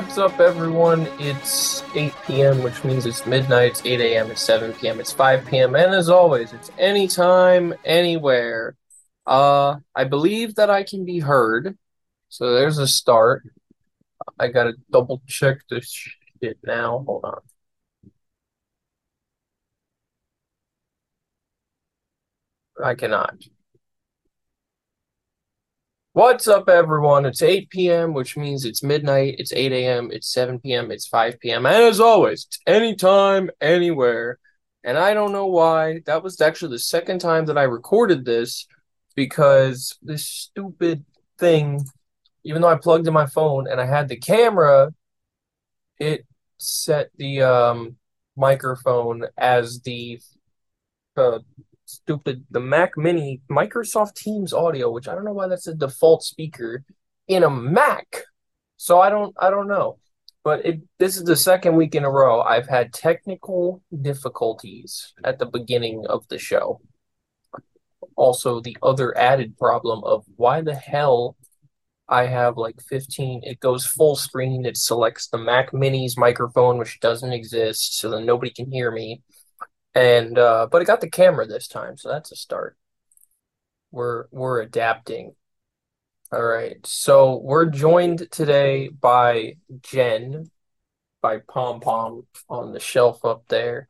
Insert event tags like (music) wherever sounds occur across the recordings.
What's up, everyone? It's 8 p.m., which means it's midnight. It's 8 a.m., it's 7 p.m., it's 5 p.m., and as always, it's anytime, anywhere. Uh, I believe that I can be heard, so there's a start. I gotta double check this shit now. Hold on. I cannot. What's up, everyone? It's 8 p.m., which means it's midnight, it's 8 a.m., it's 7 p.m., it's 5 p.m., and as always, it's anytime, anywhere. And I don't know why. That was actually the second time that I recorded this because this stupid thing, even though I plugged in my phone and I had the camera, it set the um, microphone as the uh, stupid the Mac Mini Microsoft Teams audio, which I don't know why that's a default speaker in a Mac. So I don't I don't know. But it this is the second week in a row I've had technical difficulties at the beginning of the show. Also the other added problem of why the hell I have like 15 it goes full screen it selects the Mac Mini's microphone which doesn't exist so that nobody can hear me and uh, but it got the camera this time, so that's a start. We're we're adapting. All right, so we're joined today by Jen, by Pom Pom on the shelf up there,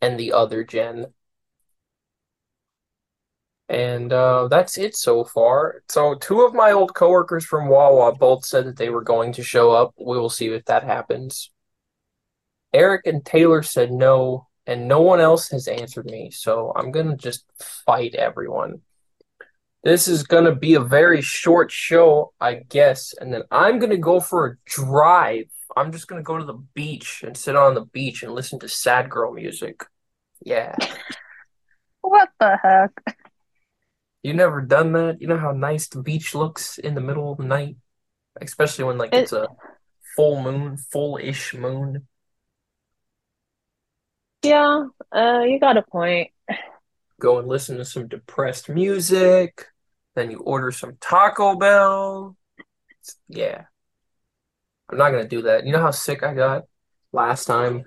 and the other Jen. And uh, that's it so far. So two of my old coworkers from Wawa both said that they were going to show up. We will see if that happens. Eric and Taylor said no, and no one else has answered me. So I'm going to just fight everyone. This is going to be a very short show, I guess. And then I'm going to go for a drive. I'm just going to go to the beach and sit on the beach and listen to sad girl music. Yeah. What the heck? You never done that? You know how nice the beach looks in the middle of the night? Especially when like It, it's a full moon, full-ish moon. Yeah, uh, you got a point. go and listen to some depressed music. Then you order some Taco Bell. Yeah, I'm not gonna do that. You know how sick I got last time?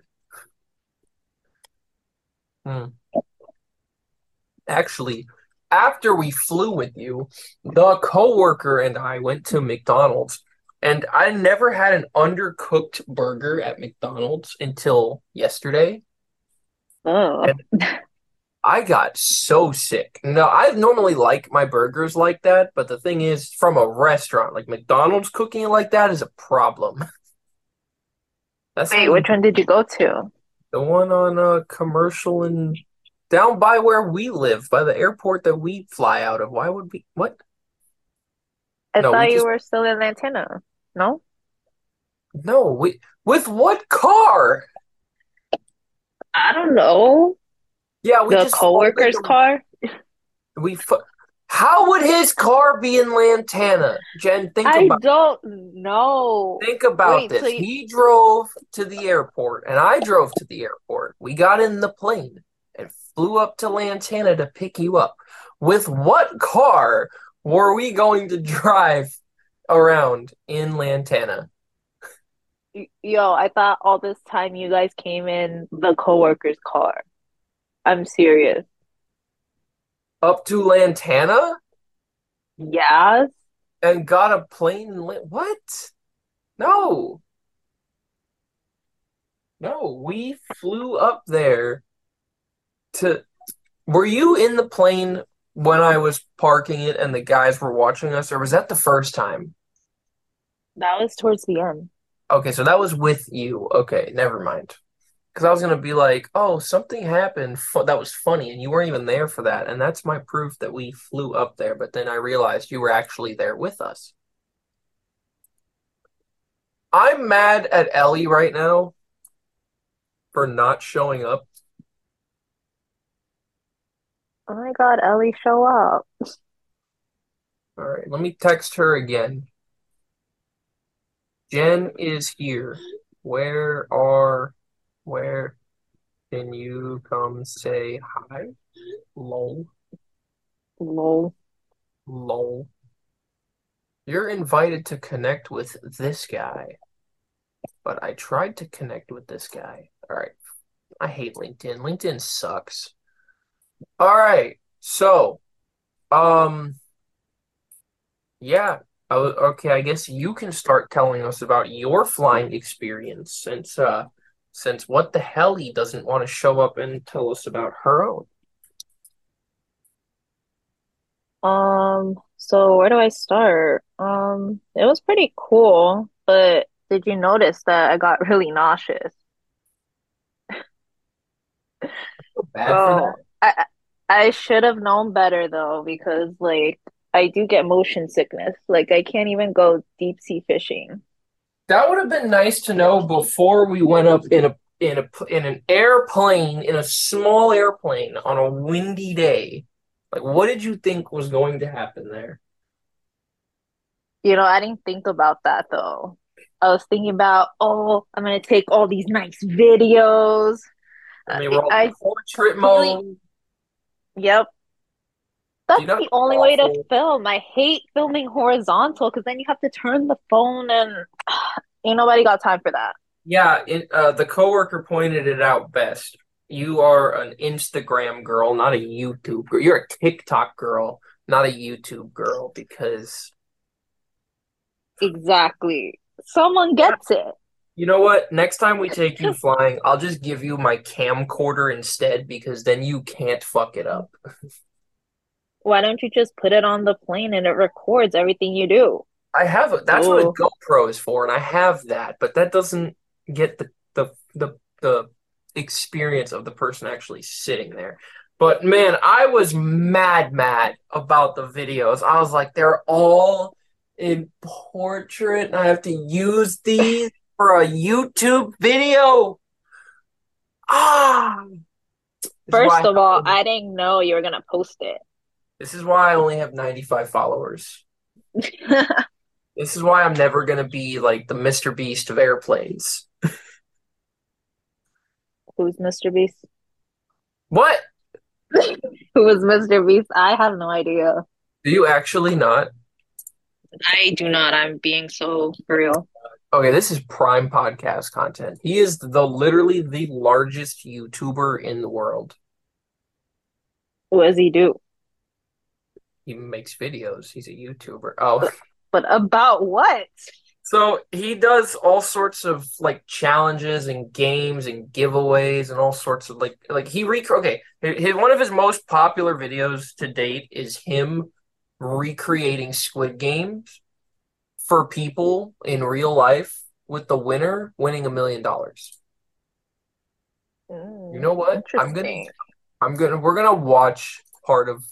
Hmm. Actually, after we flew with you, the coworker and I went to McDonald's, and I never had an undercooked burger at McDonald's until yesterday. Oh, I got so sick. No, I normally like my burgers like that, but the thing is, from a restaurant, like McDonald's cooking it like that is a problem. (laughs) That's wait, which one did you go to? the one on a commercial and down by where we live, by the airport that we fly out of. Why would we? What? I No, we thought you just were still in Lantana. No? no. We with what car? I don't know. Yeah, we The just coworker's car? (laughs) we. Fu- How would his car be in Lantana? Jen, think I about. don't know. Think about Wait, so this. you, He drove to the airport and I drove to the airport. We got in the plane and flew up to Lantana to pick you up. With what car were we going to (laughs) drive around in Lantana? Yo, I thought all this time you guys came in the coworker's car. I'm serious. Up to Lantana Yes? and got a plane what? No. No, we flew up there to Were you in the plane when I was parking it and the guys were watching us, or was that the first time? That was towards the end. Okay, so that was with you. Okay, never mind. Because I was gonna be like, oh, something happened fu that was funny, and you weren't even there for that, and that's my proof that we flew up there. But then I realized you were actually there with us. I'm mad at Ellie right now for not showing up. Oh my God, Ellie, show up. All right, let me text her again. Jen is here. Where are, where can you come say hi? Lol, Lol. lol. You're invited to connect with this guy. but I tried to connect with this guy. All right. I hate LinkedIn. LinkedIn sucks. All right. So, um, yeah. Oh, okay, I guess you can start telling us about your flying experience since uh since what the hell he doesn't want to show up and tell us about her own. Um, so where do I start? Um, it was pretty cool, but did you notice that I got (laughs) really nauseous? That. I I I should have known better though, because like I do get motion sickness. Like I can't even go deep sea fishing. That would have been nice to know before we went up in a in a in an airplane in a small airplane on a windy day. Like, what did you think was going to happen there? You know, I didn't think about that though. I was thinking about, oh, I'm gonna take all these nice videos. Uh, they were all I portrait really, mode. yep, that's you not the only way to film. I hate filming horizontal because then you have to turn the phone and (sighs) ain't nobody got time for that. Yeah, it, uh, the coworker pointed it out best. You are an Instagram girl, not a YouTube girl. You're a TikTok girl, not a YouTube girl, because Exactly. Someone gets it. you know what? Next time we take you flying, I'll just give you my camcorder instead, because then you can't fuck it up. (laughs) Why don't you just put it on the plane and it records everything you do? I have a, that's what a GoPro is for, and I have that, but that doesn't get the the the the experience of the person actually sitting there. But man, I was mad mad about the videos. I was like, they're all in portrait, and I have to use these for a YouTube video. Ah, this is why first of all, I didn't know you were gonna post it. This is why I only have 95 followers. This is why I'm never gonna be like the Mr. Beast of airplanes. Who's Mr. Beast? What? (laughs) Who is Mr. Beast? I have no idea. Do you actually not? I do not. I'm being so real. Okay, this is prime podcast content. He is the literally the largest YouTuber in the world. What does he do? He makes videos. He's a YouTuber. Oh, (laughs) But about what? so he does all sorts of like challenges and games and giveaways and all sorts of like like he rec okay, his, one of his most popular videos to date is him recreating Squid Games for people in real life with the winner winning a million dollars. You Mm, know what? I'm gonna. I'm gonna we're gonna watch part of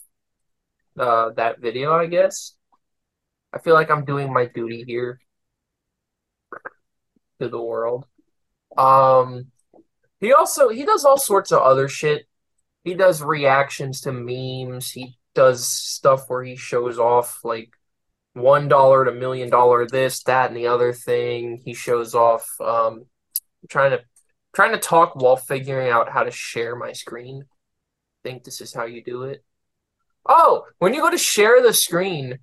uh that video, I guess. I feel like I'm doing my duty here to the world. Um he also he does all sorts of other shit. He does reactions to memes. He does stuff where he shows off like one dollar to million dollar this, that, and the other thing. He shows off um trying to trying to talk while figuring out how to share my screen. I think this is how you do it. Oh, when you go to share the screen,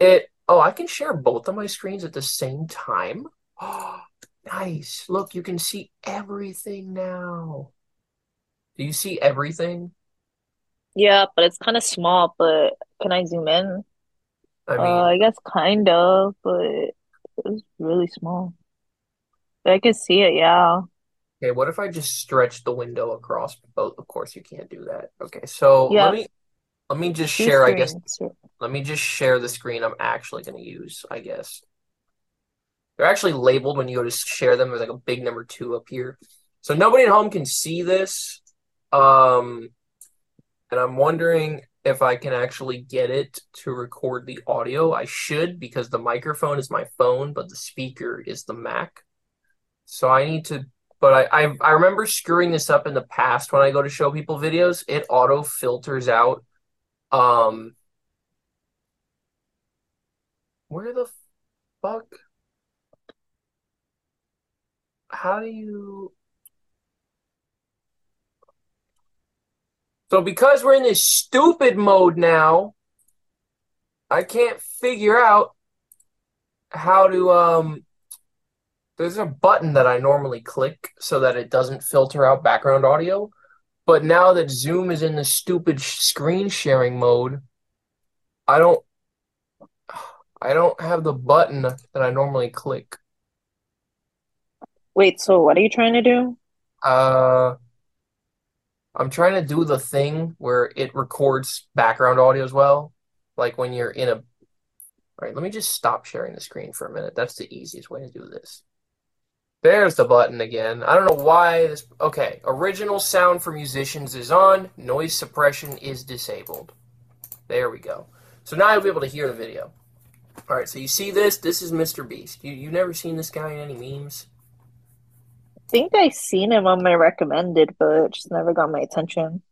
it oh, I can share both of my screens at the same time. Oh, (gasps) nice. Look, you can see everything now. Do you see everything? Yeah, but it's kind of small. But can I zoom in? I Uh, I guess kind of, but it's really small. But I can see it, yeah. okay, what if I just stretch the window across both? Of course, you can't do that. Okay, so let me let me just two share, I guess. Let me just share the screen I'm actually going to use, I guess. They're actually labeled when you go to share them. There's like a big number two up here. So nobody at home can see this. Um, and I'm wondering if I can actually get it to record the audio. I should because the microphone is my phone, but the speaker is the Mac. So I need to, but I, I, I remember screwing this up in the past when I go to show people videos. It auto filters out. Um, where the fuck? How do you? So because we're in this stupid mode now, I can't figure out how to um there's a button that I normally click so that it doesn't filter out background audio. But now that Zoom is in the stupid sh- screen sharing mode, I don't I don't have the button that I normally click. Wait, so what are you trying to do? Uh, I'm trying to do the thing where it records background audio as well. Like when you're in a. All right, let me just stop sharing the screen for a minute. That's the easiest way to do this. There's the button again. I don't know why this. Okay, original sound for musicians is on. Noise suppression is disabled. There we go. So now you'll be able to hear the video. All right, so you see this? This is Mr. Beast. You you never seen this guy in any memes? I think I seen him on my recommended, but it just never got my attention.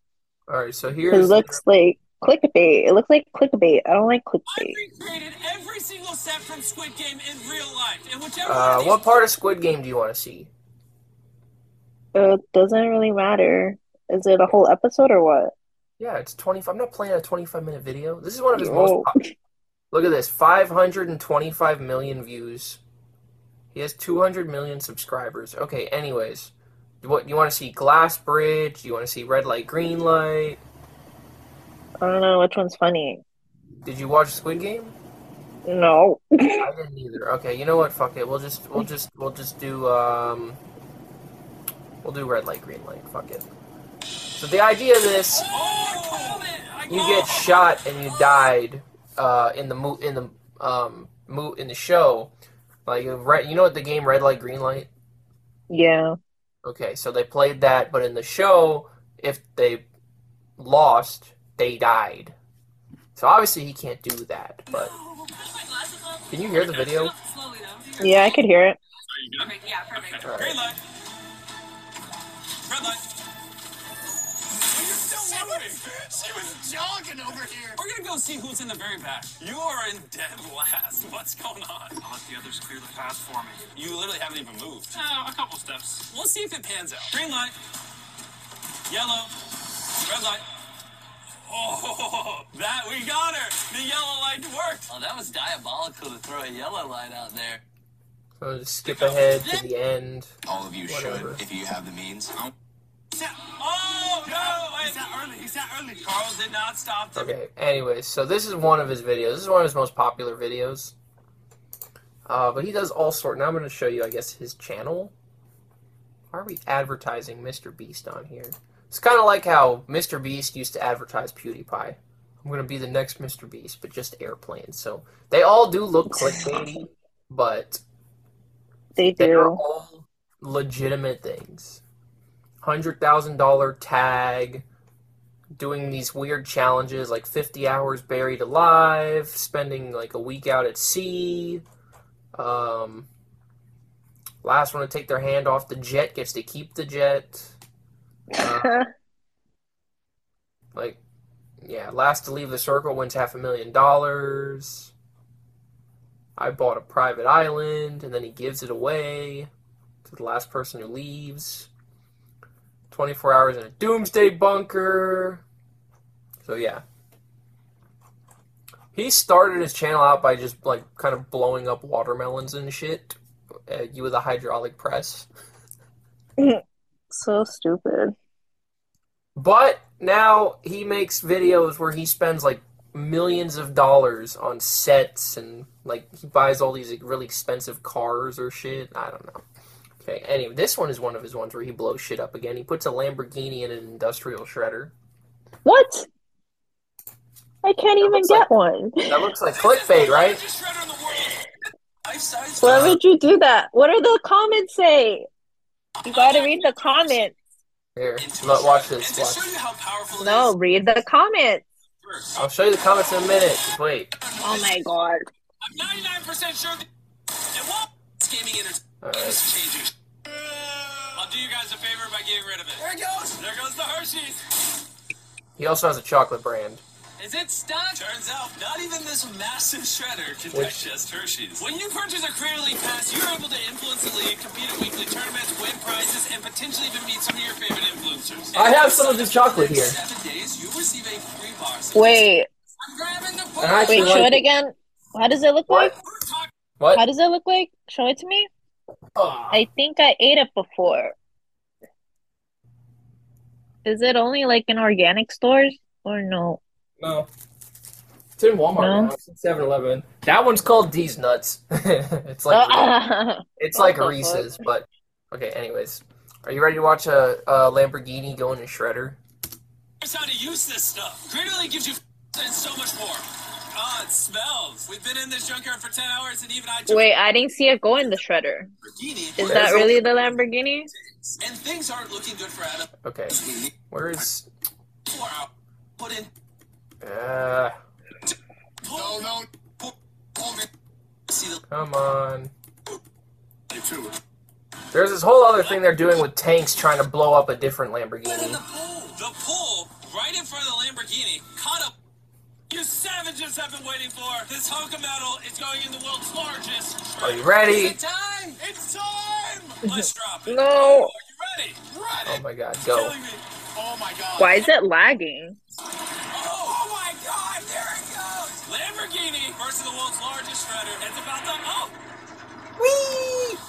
All right, so It He looks like clickbait. It looks like clickbait. I don't like clickbait. recreated every single set from Squid Game in real life, and whichever uh, what part of Squid Game do you want to see? It doesn't really matter. Is it a whole episode or what? Yeah, it's 25. I'm not playing a 25 minute video. This is one of his Yo. most. pop- Look at this 525 million views. He has 200 million subscribers. Okay, anyways. What you want to see? Glass Bridge? Do you want to see Red Light, Green Light? I don't know which one's funny. Did you watch Squid Game? No. I (laughs) didn't either. Okay, you know what? Fuck it. We'll just we'll just we'll just do um we'll do red light, green light. Fuck it. So the idea of this, I called it! I you get shot and you died uh in the mo- in the um mo- in the show. Like red, you know what the game red light, green light? Yeah. Okay, so they played that, but in the show, if they lost, they died. So obviously he can't do that. But can you hear the video? Yeah, I could hear it. Okay, yeah, perfect. All right. Green light. Red light. Well, you're still moving. She was jogging over here. We're gonna go see who's in the very back. You are in dead last. What's going on? I'll let the others clear the path for me. You literally haven't even moved. No, a couple steps. We'll see if it pans out. Green light. Yellow. Red light. Oh, (laughs) that we got her. The yellow light worked. Oh, that was diabolical to throw a yellow light out there. So just skip ahead to the end. All of you Whatever. should, if you have the means. Oh no! He's not early. He's not early. Carl did not stop. To Okay, anyways, so this is one of his videos. This is one of his most popular videos. Uh, but he does all sort. Now I'm going to show you, I guess, his channel. Why are we advertising Mr. Beast on here? It's kind of like how Mr. Beast used to advertise PewDiePie. I'm going to be the next Mr. Beast, but just airplanes. So they all do look clickbaity, but They do. they are all legitimate things. Hundred thousand dollar tag, doing these weird challenges like fifty hours buried alive, spending like a week out at sea. Um, last one to take their hand off the jet gets to keep the jet. Uh, (laughs) like, yeah, last to leave the circle wins half a million dollars. I bought a private island, and then he gives it away to the last person who leaves. 24 hours in a doomsday bunker. So, yeah. He started his channel out by just, like, kind of blowing up watermelons and shit. Uh, you with a hydraulic press. (laughs) So stupid. But now he makes videos where he spends like millions of dollars on sets and like he buys all these like, really expensive cars or shit. I don't know. Okay, anyway, this one is one of his ones where he blows shit up again. He puts a Lamborghini in an industrial shredder. What? I can't even get like- one. That looks like clickbait, right? Largest shredder in the world. Life-size Why would you do that? What are the comments say? You gotta read the comments. Here, look, watch this. Watch. show you how powerful No, is, read the comments. I'll show you the comments in a minute. Just wait. Oh my god. I'm 99% sure that it won't. It's gaming entertainment Alright. is changing. I'll do you guys a favor by getting rid of it. There it goes. There goes the Hershey's. He also has a chocolate brand. Is it stuck? Turns out, not even this massive shredder can Which- digest Hershey's. When you purchase a Creator League Pass, you're able to influence the league, compete in weekly tournaments, win prizes, and potentially even meet some of your favorite influencers. I have some of this chocolate here. Seven days, you'll receive a free bar. Wait, I'm grabbing the And I push. actually wait, show it again. How does it look What? like? What? How does it look like? Show it to me. Ah. I think I ate it before. Is it only like in organic stores or no? No. It's in Walmart No? now. It's in 7-Eleven. That one's called D's Nuts. (laughs) it's like (laughs) it's like What the Reese's, but okay. Anyways, are you ready to watch a, a Lamborghini go in a shredder? Here's how to use this stuff. Grenadine gives you and so much more. Ah, it smells. We've been in this junkyard for 10 hours and even I took Wait, I didn't see it go in the shredder. Lamborghini. Is that really the Lamborghini? And things aren't looking good for Adam. Okay. Where's Four. Put in. Uh? No, no. Pull, pull me. See the Come on. two. There's this whole other thing they're doing with tanks trying to blow up a different But in Lamborghini. the pool. The pool, right in front of the Lamborghini, caught up. You savages have been waiting for. This hunk of metal is going in the world's largest. Are you ready? It's time? It's time. (laughs) Let's drop it. No. Are you ready? Oh my god, go. Oh my god. Why is it lagging? Oh, my god, there it goes! Lamborghini versus the world's largest shredder. It's about to. Oh! Whee!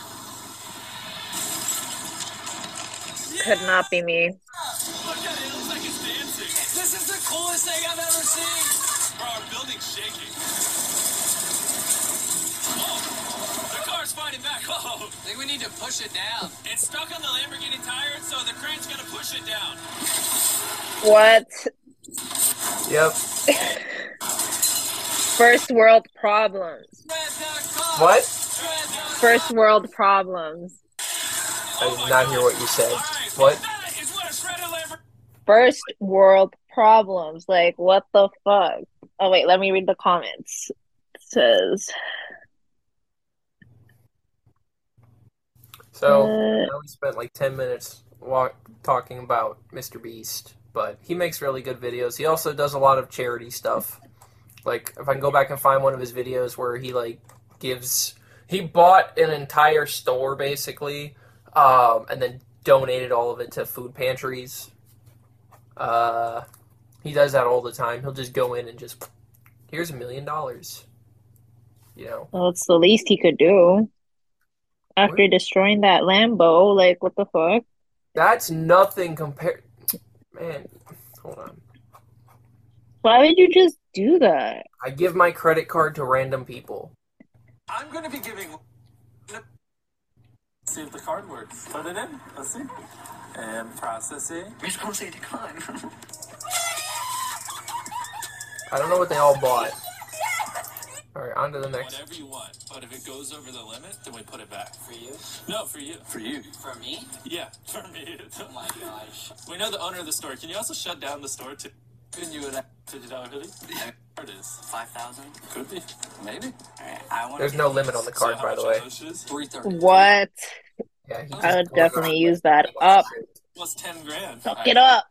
Could not be me. Look at it, it looks like it's dancing. This is the coolest thing I've ever seen! Bro, our building's shaking. Oh! The car's fighting back. (laughs) Oh! I think we need to push it down. It's stuck on the Lamborghini tire, so the crane's gonna push it down. What? Yep. (laughs) First world problems. What? First world problems. I did not hear what you said. What? That is what a shredded Lamborghini. First world problems. Like, what the fuck? Oh, wait, let me read the comments. It says, So Uh, now we spent like ten minutes walk, talking about Mr. Beast, but he makes really good videos. He also does a lot of charity stuff. Like if I can go back and find one of his videos where he like gives he bought an entire store basically, um, and then donated all of it to food pantries. Uh, he does that all the time. He'll just go in and just here's a million dollars. You know. well, it's the least he could do. After destroying that Lambo, like, what the fuck? That's nothing compared. Man, hold on. Why would you just do that? I give my credit card to random people. I'm going to be giving. See if the card works. Put it in. Let's see. And processing. We're supposed to decline. (laughs) I don't know what they all bought. All right, on to the next. Whatever you want. But if it goes over the limit, then we put it back. For you? No, for you. For you. For me? Yeah, for me. Oh my (laughs) gosh. we know the owner of the store. Can you also shut down the store too? Can you a fifty dollar hoodie? Yeah. There it is. 5,000? Could be. Maybe. Alright, I There's no limit on the card, So by the way. 330. What? Yeah, he oh. I would definitely on use like- that up. Plus ten grand. Suck it up.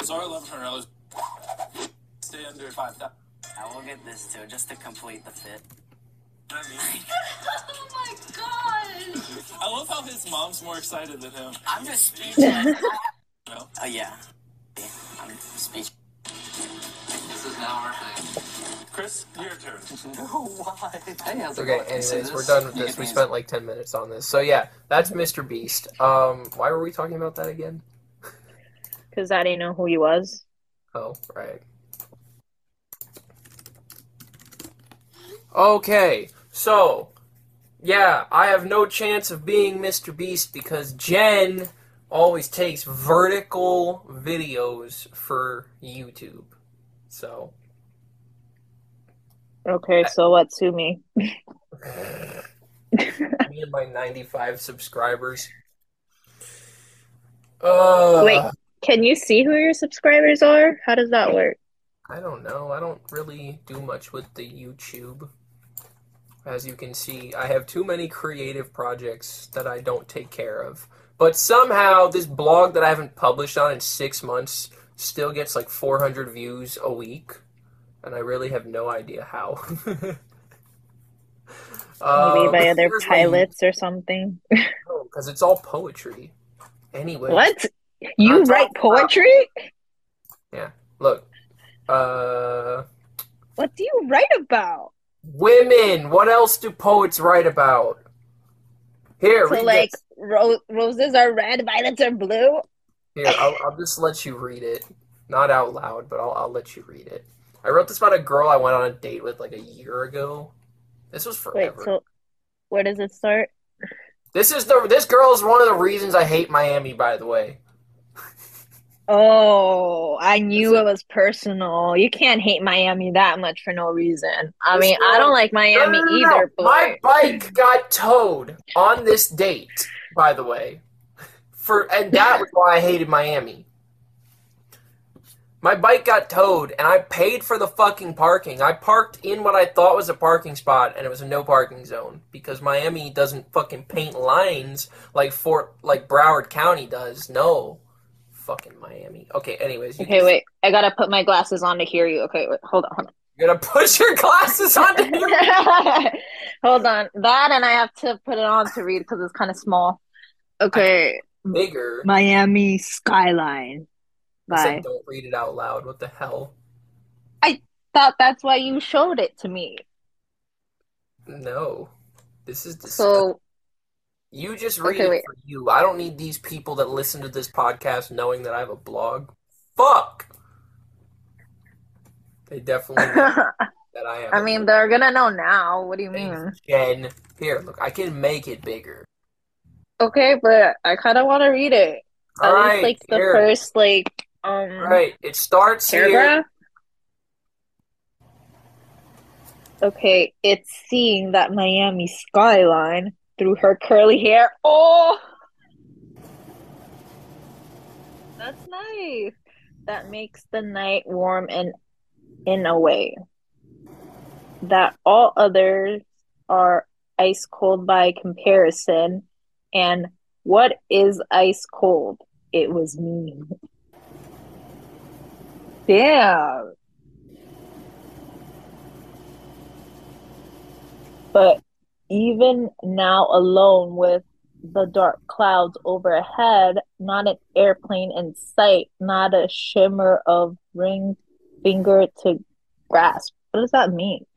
It's our eleven hundred dollars. Stay under five thousand. I will get this too, just to complete the fit. I (laughs) Oh my god! I love how his mom's more excited than him. I'm just speechless. No. (laughs) oh yeah. I'm speechless. This is now our thing. Chris, your turn. (laughs) No, why? Hey, how's Okay, going? You anyways, we're done with this. We spent like 10 minutes on this. So yeah, that's Mr. Beast. Um, why were we talking about that again? Because I didn't know who he was. Oh, right. Okay, so yeah, I have no chance of being Mr. Beast because Jen always takes vertical videos for YouTube. So Okay, so what, sue me? (laughs) me and my 95 subscribers. Uh, Wait, can you see who your subscribers are? How does that work? I don't know. I don't really do much with the YouTube. As you can see, I have too many creative projects that I don't take care of. But somehow, this blog that I haven't published on in six months still gets like 400 views a week. And I really have no idea how. (laughs) Maybe by other here's my- pilots or something. (laughs) No, because it's all poetry. Anyway. What? You I'm write poetry? about- poetry? Look. Uh. What do you write about? Women! What else do poets write about? Here, So like ro- roses are red, violets are blue. Here, I'll, I'll just let you read it. Not out loud, but I'll, I'll let you read it. I wrote this about a girl I went on a date with like a year ago. This was forever. Wait, so where does it start? This is the this girl is one of the reasons I hate Miami. By the way, Oh, I knew it was personal. You can't hate Miami that much for no reason. I mean, I don't like Miami No, no, no, either, My bike got towed on this date. By the way, for and that was why I hated Miami. My bike got towed, and I paid for the fucking parking. I parked in what I thought was a parking spot, and it was a no parking zone because Miami doesn't fucking paint lines like Fort, like Broward County does. No, fucking Miami. Okay, anyways, you okay, can- wait. I gotta put my glasses on to hear you. Okay, wait, hold on, hold on. You're gonna put your glasses on. to hear- (laughs) Hold on. That and I have to put it on to read because it's kind of small. Okay. Bigger. Miami skyline. I said, Bye. don't read it out loud. What the hell? I thought that's why you showed it to me. No. This is dis- So, you just read Okay, it for you. I don't need these people that listen to this podcast knowing that I have a blog. Fuck. They definitely know (laughs) that I have. I mean, blog. they're gonna know now. What do you Thanks, mean? Jen. Here, look, I can make it bigger. Okay, but I kind of want to read it. At All least like the here. first like um All right, it starts here. Okay, it's seeing that Miami skyline through her curly hair. Oh, that's nice. That makes the night warm and in a way that all others are ice cold by comparison. And what is ice cold? It was me. Damn. But even now, alone with the dark clouds overhead, not an airplane in sight, not a shimmer of ring finger to grasp. What does that mean? (laughs)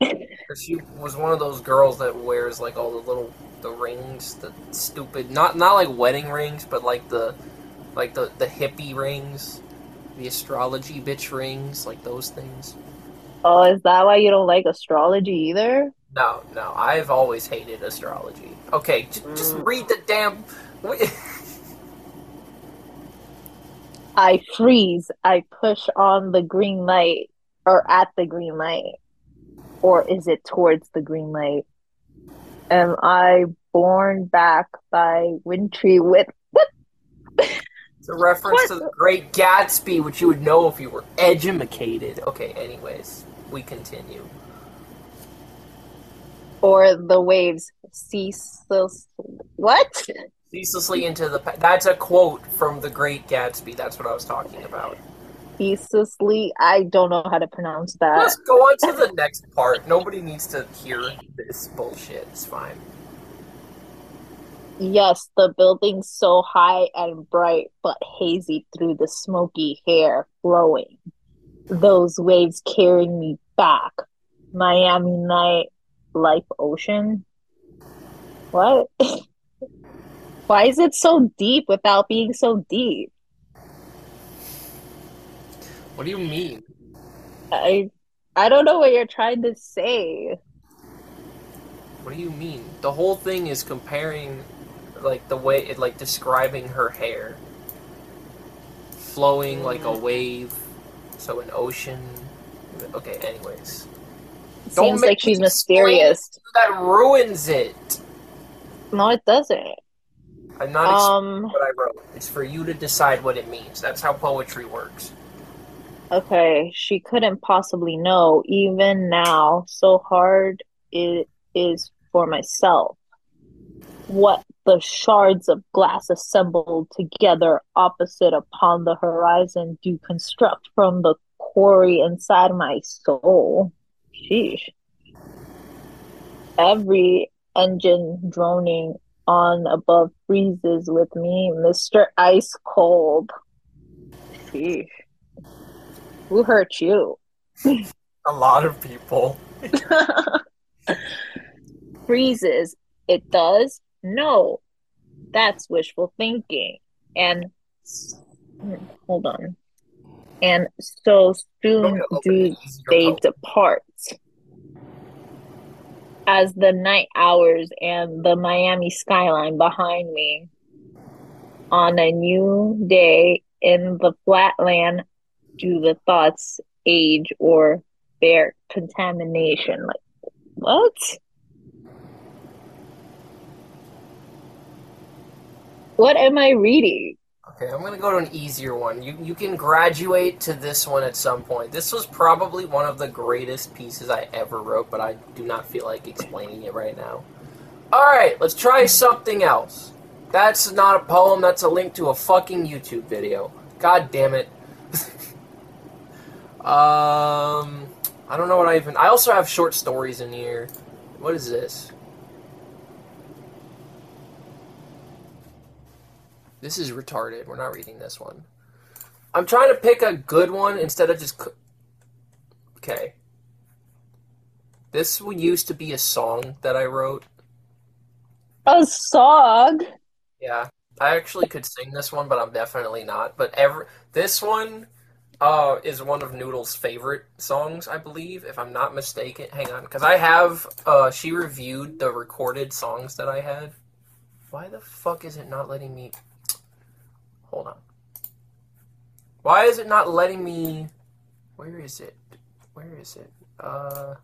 She was one of those girls that wears like all the little the rings, the stupid not not like wedding rings, but like the like the the hippie rings, the astrology bitch rings, like those things. Oh, is that why you don't like astrology either? No, no, I've always hated astrology. Okay, j- just Mm. read the damn. (laughs) I freeze. I push on the green light or at the green light. Or is it towards the green light? Am I borne back by wintry with It's a reference to the Great Gatsby, which you would know if you were educated. Okay, anyways, we continue. Or the waves ceaseless what? Ceaselessly into the. That's a quote from the Great Gatsby. That's what I was talking about. Ceaselessly I don't know how to pronounce that. Let's go on to the next part. Nobody needs to hear this bullshit. It's fine. Yes, the building's so high and bright, but hazy through the smoky hair flowing. Those waves carrying me back. Miami night, life ocean. What? (laughs) Why is it so deep without being so deep? What do you mean? I I don't know what you're trying to say. What do you mean? The whole thing is comparing, like the way it, like describing her hair, flowing like a mm. wave, so an ocean. Okay, anyways, Don't seems make like she's mysterious. that ruins it. No, it doesn't. I'm not explaining Um, what I wrote. It's for you to decide what it means. That's how poetry works. okay, she couldn't possibly know, even now, so hard it is for myself. What the shards of glass assembled together opposite upon the horizon do construct from the quarry inside my soul. Sheesh. Every engine droning on above freezes with me, Mr. Ice Cold. Sheesh. Who hurt you? A lot of people. (laughs) Freezes. It does? No. That's wishful thinking. And hmm, hold on. And so soon do they depart. As the night hours and the Miami skyline behind me. On a new day in the flatland, do the thoughts age or bear contamination? Like, what? What am I reading? Okay, I'm gonna go to an easier one. You you can graduate to this one at some point. This was probably one of the greatest pieces I ever wrote, but I do not feel like explaining it right now. Alright, let's try something else. That's not a poem, that's a link to a fucking YouTube video. God damn it. (laughs) um I don't know what I even I also have short stories in here. What is this? This is retarded. We're not reading this one. I'm trying to pick a good one instead of just. Okay. This one used to be a song that I wrote. A song? Yeah. I actually could sing this one, but I'm definitely not. But every this one uh, is one of Noodle's favorite songs, I believe, if I'm not mistaken. Hang on, because I have. Uh, she reviewed the recorded songs that I had. Why the fuck is it not letting me? Hold on. Why is it not letting me... Where is it? Where is it? Uh...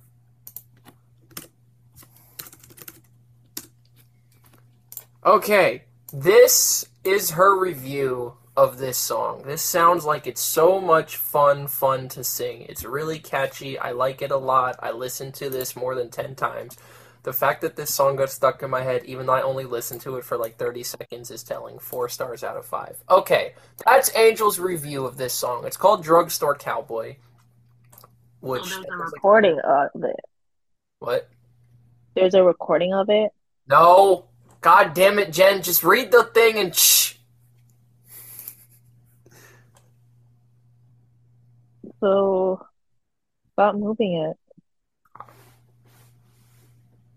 Okay, this is her review of this song. This sounds like it's so much fun, fun to sing. It's really catchy. I like it a lot. I listened to this more than 10 times. The fact that this song got stuck in my head, even though I only listened to it for like 30 seconds, is telling. Four stars out of five. Okay, that's Angel's review of this song. It's called Drugstore Cowboy. Which oh, there's a recording like, of it. What? There's a recording of it. No, God damn it, Jen! Just read the thing and shh. So, stop moving it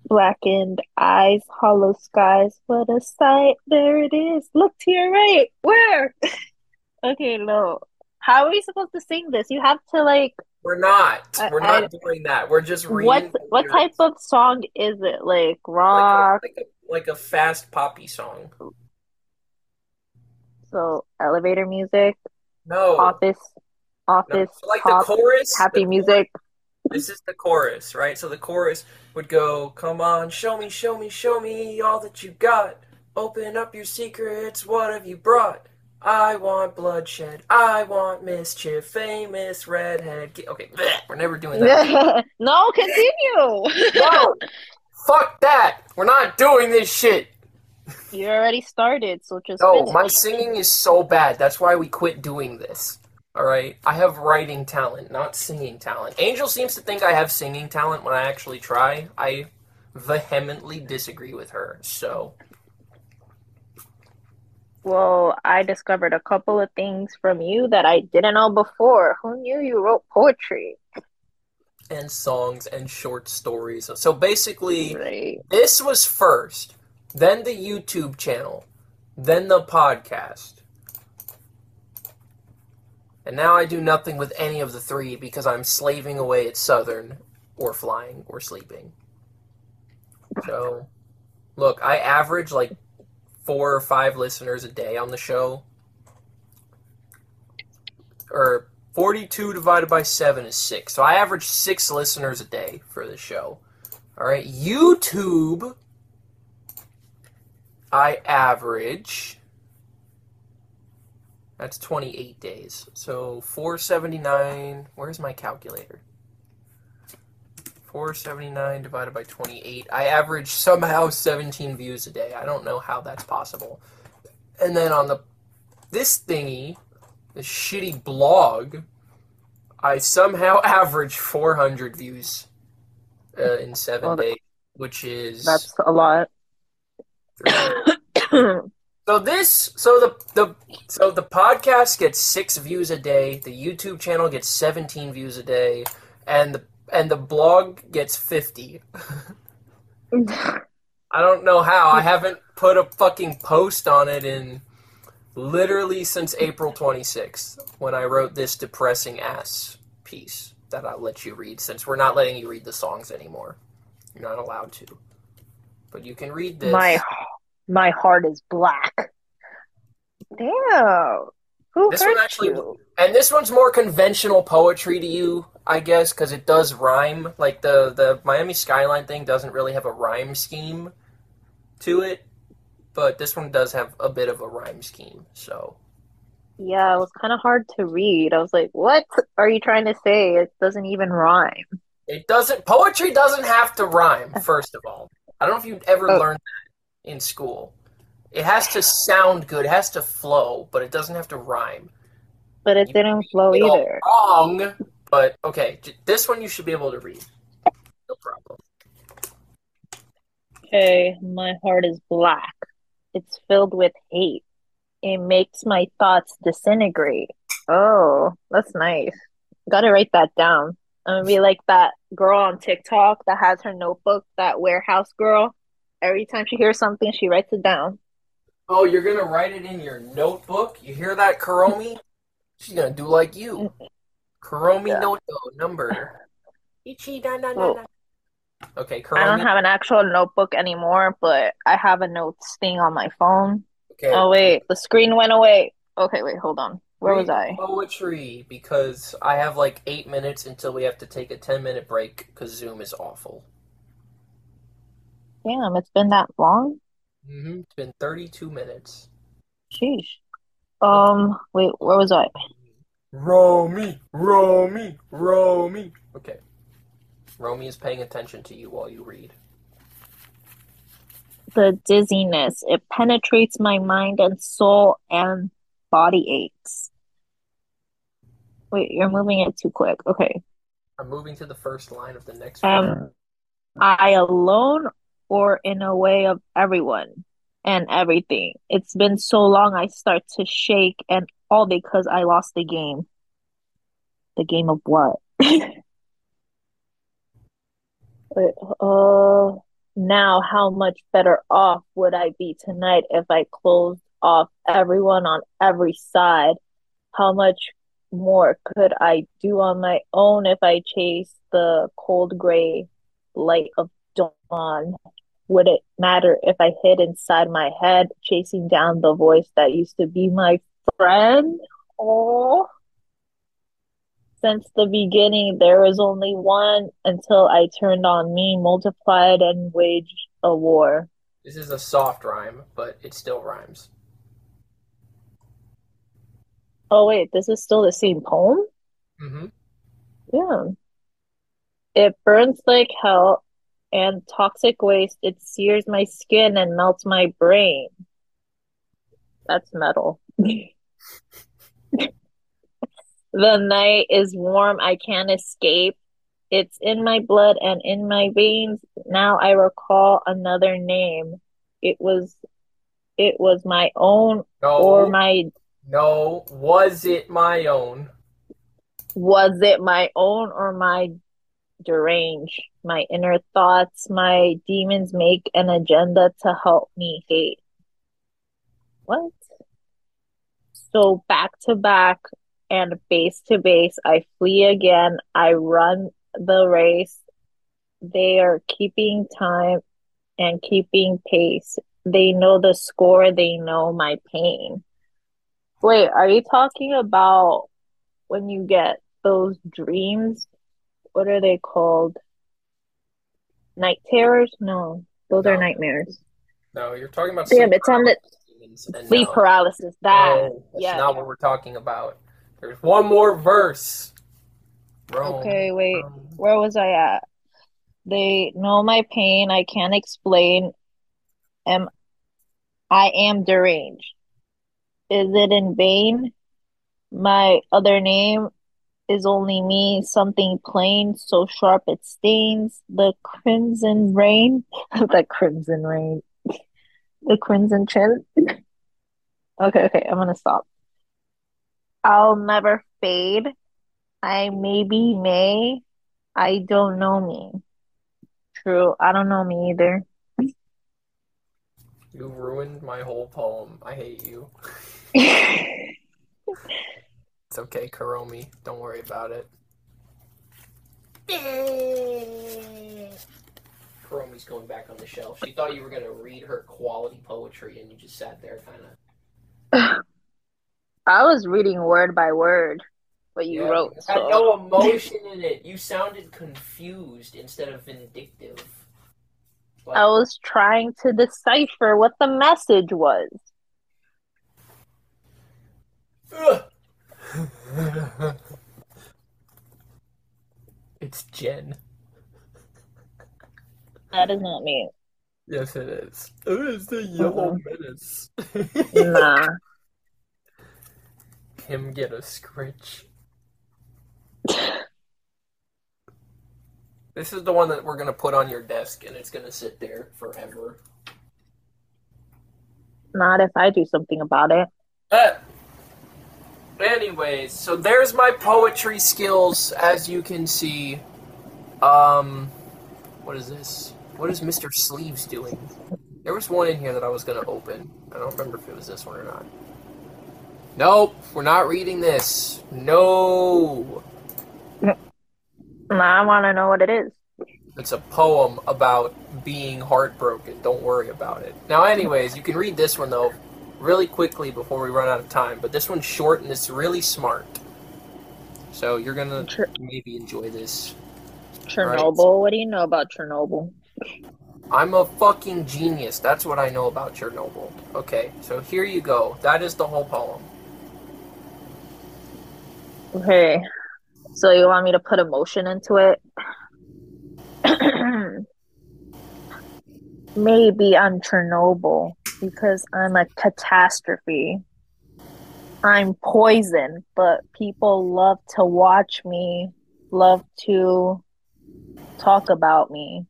blackened eyes, hollow skies. What a sight! There it is. Look to your right. Where? (laughs) okay, no. How are we supposed to sing this? You have to like. We're not. We're not I, doing that. We're just reading. What what type of song is it? Like rock? Like a, like a, like a fast poppy song. So elevator music. No. Office. Office. No. So like pop, the chorus. Happy the music. Chorus this is the chorus, right? So the chorus would go, Come on, show me, show me, show me all that you got. Open up your secrets, what have you brought? I want bloodshed, I want mischief, famous redhead. Okay, we're never doing that. (laughs) no, continue. no, fuck that. We're not doing this shit. You already started, so just. No, finish. my singing is so bad. That's why we quit doing this. All right, I have writing talent, not singing talent. Angel seems to think I have singing talent when I actually try. I vehemently disagree with her. So, well, I discovered a couple of things from you that I didn't know before. Who knew you wrote poetry? And songs and short stories. So basically, right. this was first, then the YouTube channel, then the podcast and now I do nothing with any of the three because I'm slaving away at Southern, or flying, or sleeping. So, look, I average like four or five listeners a day on the show. Or 42 divided by 7 is 6. So I average 6 listeners a day for the show. All right, YouTube I average that's 28 days. So 479, where's my calculator? 479 divided by 28. I average somehow 17 views a day. I don't know how that's possible. And then on the this thingy, the shitty blog, I somehow (laughs) average 400 views uh, in 7 well, days, which is That's a lot. (coughs) (coughs) So this, so the the so the podcast gets six views a day. The YouTube channel gets seventeen views a day, and the and the blog gets fifty. (laughs) I don't know how. I haven't put a fucking post on it in literally since April 26th when I wrote this depressing ass piece that I'll let you read since we're not letting you read the songs anymore. You're not allowed to. But you can read this. My my heart is black. (laughs) Damn. Who This hurt one actually- you? And this one's more conventional poetry to you, I guess, because it does rhyme. Like the the Miami Skyline thing doesn't really have a rhyme scheme to it, but this one does have a bit of a rhyme scheme. So Yeah, it was kind of hard to read. I was like, what are you trying to say? It doesn't even rhyme. it doesn't. Poetry doesn't have to rhyme. First of all, I don't know if you've ever Oh. learned that in school. It has to sound good. It has to flow, but it doesn't have to rhyme. But it You- didn't flow It either. Wrong, but okay. This one you should be able to read. No problem. Okay, my heart is black. It's filled with hate. It makes my thoughts disintegrate. Oh, that's nice. Gotta write that down. I'm gonna be like that girl on TikTok that has her notebook, that warehouse girl. Every time she hears something, she writes it down. Oh, you're gonna write it in your notebook? You hear that, Karomi? She's gonna do like you. Karomi Yeah. noto number. (laughs) Ichi da na na na. Okay, I don't have an actual notebook anymore, but I have a notes thing on my phone. Okay. Oh wait, the screen went away. Okay, wait, hold on. Where was I? Poetry, because I have like eight minutes until we have to take a ten minute break because Zoom is awful. Damn, it's been that long? Mm-hmm. It's been thirty-two minutes. Sheesh. Um, wait, where was I? Romy, Romy, Romy. Okay. Romy is paying attention to you while you read. The dizziness. It penetrates my mind and soul and body aches. Wait, you're moving it too quick. Okay. I'm moving to the first line of the next Um, I alone or in a way of everyone and everything. It's been so long I start to shake and all because I lost the game. The game of what? (laughs) Wait, uh, now how much better off would I be tonight if I closed off everyone on every side? How much more could I do on my own if I chase the cold gray light of dawn? Would it matter if I hid inside my head, chasing down the voice that used to be my friend? Oh, since the beginning, there was only one until I turned on me, multiplied, and waged a war. This is a soft rhyme, but it still rhymes. Oh, wait, this is still the same poem? Mm-hmm. Yeah. It burns like hell and toxic waste. It sears my skin and melts my brain. That's metal. (laughs) The night is warm. I can't escape. It's in my blood and in my veins. Now I recall another name. It was it was my own No, or my no, was it my own? was it my own or my deranged? My inner thoughts, my demons make an agenda to help me hate. What? So back to back and base to base, I flee again. I run the race. They are keeping time and keeping pace. They know the score, they know my pain. Wait, are you talking about when you get those dreams? What are they called? Night terrors? No, those are nightmares. No, you're talking about Damn, sleep it's on the paralysis, sleep no. paralysis. That, No, that's yeah. not what we're talking about. There's one more verse. Rome, Okay, wait. Rome. Where was I at? They know my pain. I can't explain. Am I am deranged? Is it in vain? My other name is only me, something plain, so sharp it stains the crimson rain. (laughs) the crimson rain. (laughs) The crimson chin. (laughs) Okay, okay, I'm gonna stop. I'll never fade. I maybe may. I don't know me. True, I don't know me either. You ruined my whole poem. I hate you. It's okay, Karomi. Don't worry about it. Karomi's going back on the shelf. She thought you were gonna read her quality poetry, and you just sat there, kind of. (sighs) I was reading word by word what you wrote. It had So. no (laughs) emotion in it. You sounded confused instead of vindictive. Like, I was trying to decipher what the message was. Ugh. It's Jenn. That is not me. Yes, it is. Oh, it's the yellow menace. Nah. (laughs) Him get a scritch. This is the one that we're gonna put on your desk, and it's gonna sit there forever. Not if I do something about it. Uh, anyways, so there's my poetry skills, as you can see. Um, what is this? What is Mr. Sleeves doing? There was one in here that I was gonna open. I don't remember if it was this one or not. Nope, we're not reading this. No, Nah, I want to know what it is. it's a poem about being heartbroken. Don't worry about it. Now, anyways, you can read this one though, really quickly before we run out of time. But this one's short and it's really smart. So you're gonna Cher- maybe enjoy this. Chernobyl. What do you know about Chernobyl? I'm a fucking genius. That's what I know about Chernobyl. Okay, so here you go. That is the whole poem. Okay. So you want me to put emotion into it? (clears throat) Maybe I'm Chernobyl because I'm a catastrophe. I'm poison, but people love to watch me, love to talk about me.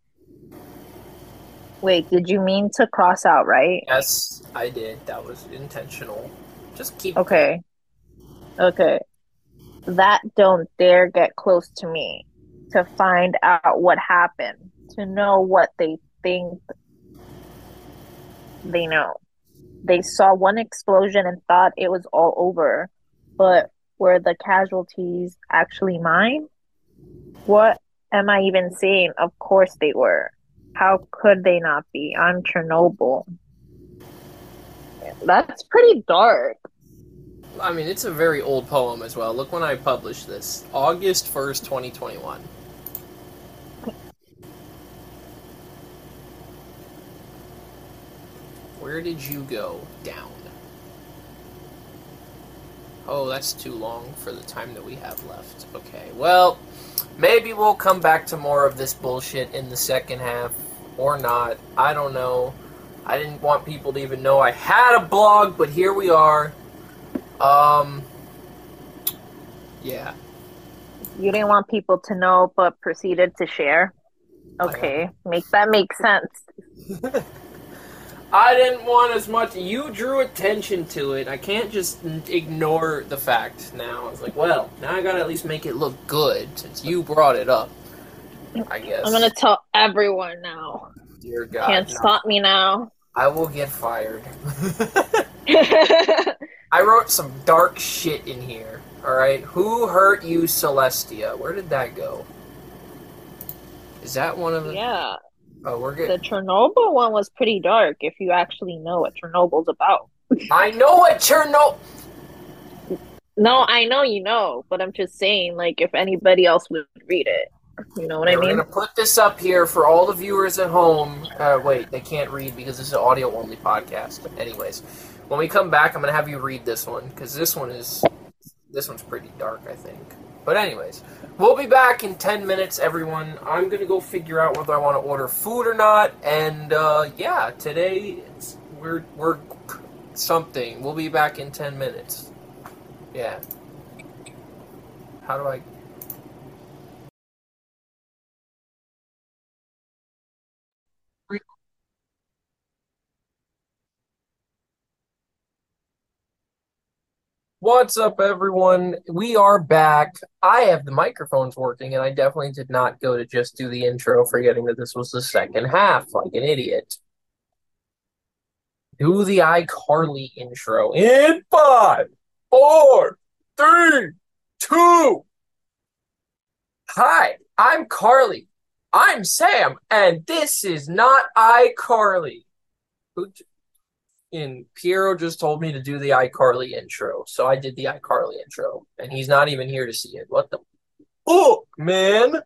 Wait, did you mean to cross out, right? Yes, I did. That was intentional. Just keep. Okay. Okay. That don't dare get close to me to find out what happened, to know what they think they know. They saw one explosion and thought it was all over, but were the casualties actually mine? What am I even saying? Of course they were. How could they not be? I'm Chernobyl. That's pretty dark. I mean, it's a very old poem as well. Look when I published this August 1st, 2021. Where did you go down? Oh, that's too long for the time that we have left. Okay, well, maybe we'll come back to more of this bullshit in the second half, or not. I don't know. I didn't want people to even know I had a blog, but here we are. Um, yeah. You didn't want people to know, but proceeded to share. Okay, make that make sense. (laughs) I didn't want as much. You drew attention to it. I can't just ignore the fact now. I was like, well, now I gotta at least make it look good since you brought it up. I guess. I'm gonna tell everyone now. Dear God, Can't no. stop me now. I will get fired. (laughs) I wrote some dark shit in here. All right, who hurt you, Celestia? Where did that go? Is that one of the? yeah, Oh, we're the. Chernobyl one was pretty dark. If you actually know what Chernobyl's about. I know what Chernobyl. No, I know you know, but I'm just saying, like, if anybody else would read it, you know what I We're mean? gonna put this up here for all the viewers at home. Uh, wait, they can't read because this is an audio only podcast. But anyways, when we come back, I'm gonna have you read this one because this one is this one's pretty dark, I think. But anyways, we'll be back in ten minutes, everyone. I'm gonna go figure out whether I want to order food or not, and uh, yeah, today we're we're something. We'll be back in ten minutes. Yeah. How do I? What's up, everyone? We are back. I have the microphones working, and I definitely did not go to just do the intro, forgetting that this was the second half, like an idiot. do the iCarly intro in five, four, three, two. Hi, I'm Carly. I'm Sam, and this is not iCarly. And Piero just told me to do the iCarly intro, so I did the iCarly intro, and he's not even here to see it. What the fuck, man?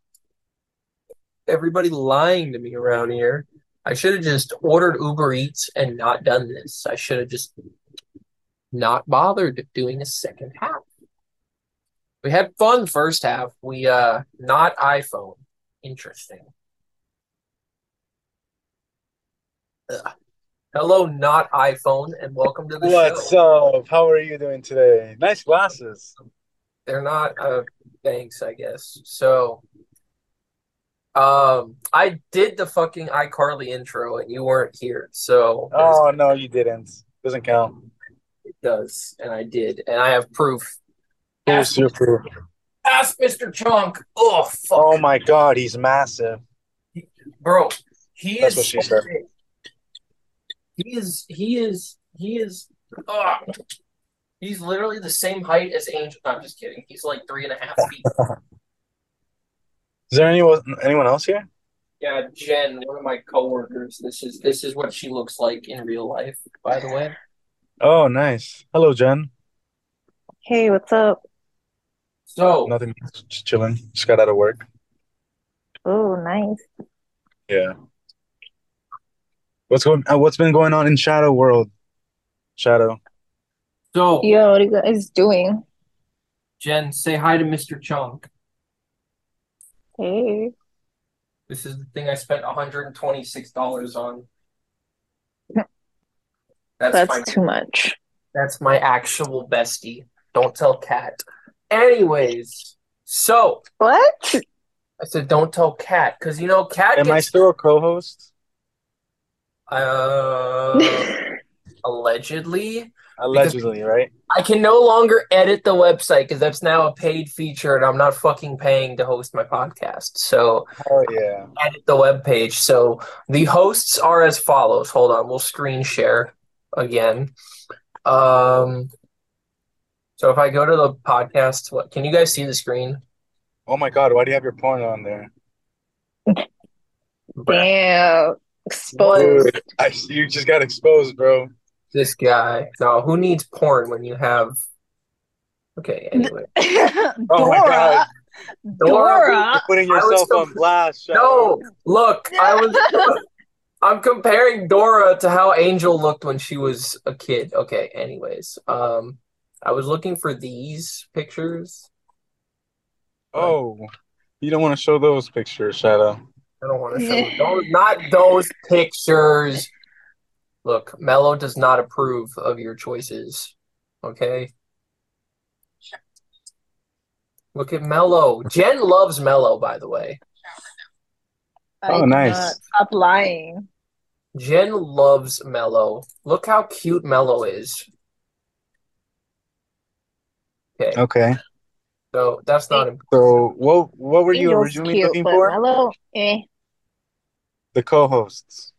Everybody lying to me around here. I should have just ordered Uber Eats and not done this. I should have just not bothered doing a second half. We had fun first half. We uh not iPhone. Interesting. Ugh. Hello, not iPhone, and welcome to the show. What's show. up? How are you doing today? Nice glasses. They're not uh thanks, I guess. So um I did the fucking iCarly intro and you weren't here, so Oh no, you didn't. Doesn't count. it does, and I did, and I have proof. Here's your proof. Ask Mr. Chunk. Oh fuck. Oh my god, he's massive. Bro, he That's is what she said. big. He is he is he is ah. he's literally the same height as Angel. No, I'm just kidding. He's like three and a half feet. (laughs) Is there anyone anyone else here? Yeah, Jenn, one of my coworkers. This is this is what she looks like in real life, by the way. Oh, nice. Hello, Jenn. Hey, what's up? So Nothing. Just chilling. Just got out of work. Oh, nice. Yeah. What's going? Uh, what's been going on in Shadoe World? Shadoe. so Yo, what are you guys doing? Jenn, say hi to Mr. Chunk. Hey. This is the thing I spent $126 on. That's, That's my too much. That's my actual bestie. Don't tell Cat. Anyways, so What? I said don't tell Cat, because you know Cat. Am I still a co-host? Uh (laughs) allegedly. Allegedly, right? I can no longer edit the website because that's now a paid feature and I'm not fucking paying to host my podcast. So Oh yeah. edit the web page. So the hosts are as follows. Hold on, we'll screen share again. Um so if I go to the podcast, what can you guys see the screen? Oh my god, why do you have your porn on there? Damn. Exposed. Dude, I, you just got exposed, bro. This guy. No, who needs porn when you have Okay, anyway. (laughs) Oh my God. Dora. You're putting I was yourself so- on blast, Shadoe. No, look, I was (laughs) I'm comparing Dora to how Angel looked when she was a kid. Okay, anyways. Um I was looking for these pictures. Oh, you don't want to show those pictures, Shadoe. I don't want to show you those, not those pictures. Look, Mello does not approve of your choices. Okay? Look at Mello. Jenn loves Mello, by the way. I Oh, uh, nice. Stop lying. Jenn loves Mello. Look how cute Mello is. Okay, Okay. So that's not important. So, what what were you originally cute, looking for? Mellow, eh. The co-hosts.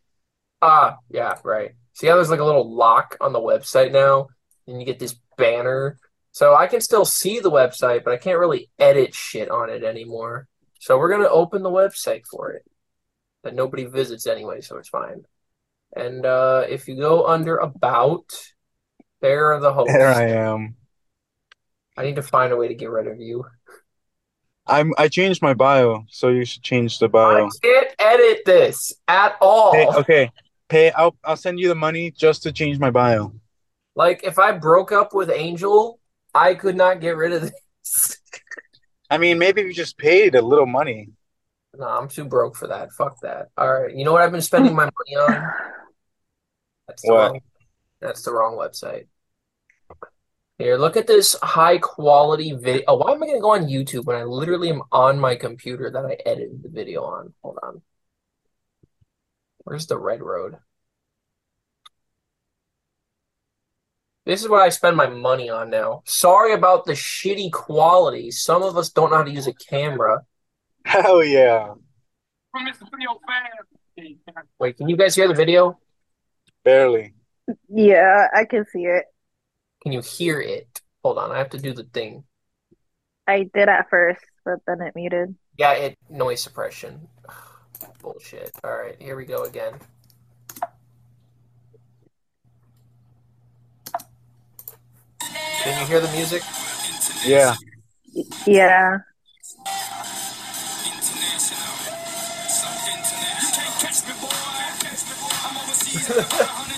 Ah, yeah, right. See how there's like a little lock on the website now, and you get this banner. So I can still see the website, but I can't really edit shit on it anymore. So we're gonna open the website for it. That nobody visits anyway, so it's fine. And uh if you go under about, there are the hosts. There I am. I need to find a way to get rid of you. I'm I changed my bio, so you should change the bio. I can't edit this at all. Hey, okay. Pay I'll I'll send you the money just to change my bio. Like if I broke up with Angel, I could not get rid of this. I mean, maybe you just paid a little money. No, I'm too broke for that. Fuck that. All right. You know what I've been spending my money on? (laughs) That's the What? wrong that's the wrong website. Here, look at this high quality video. Oh, why am I gonna go on YouTube when I literally am on my computer that I edited the video on? Hold on. Where's the red road? This is what I spend my money on now. Sorry about the shitty quality. Some of us don't know how to use a camera. Hell yeah. From Mr. Theo fan. Wait, can you guys hear the video? Barely. Yeah, I can see it. Can you hear it? Hold on, I have to do the thing. I did at first, but then it muted. Yeah, it noise suppression. Bullshit. All right, here we go again. Can you hear the music? Yeah. Yeah. (laughs)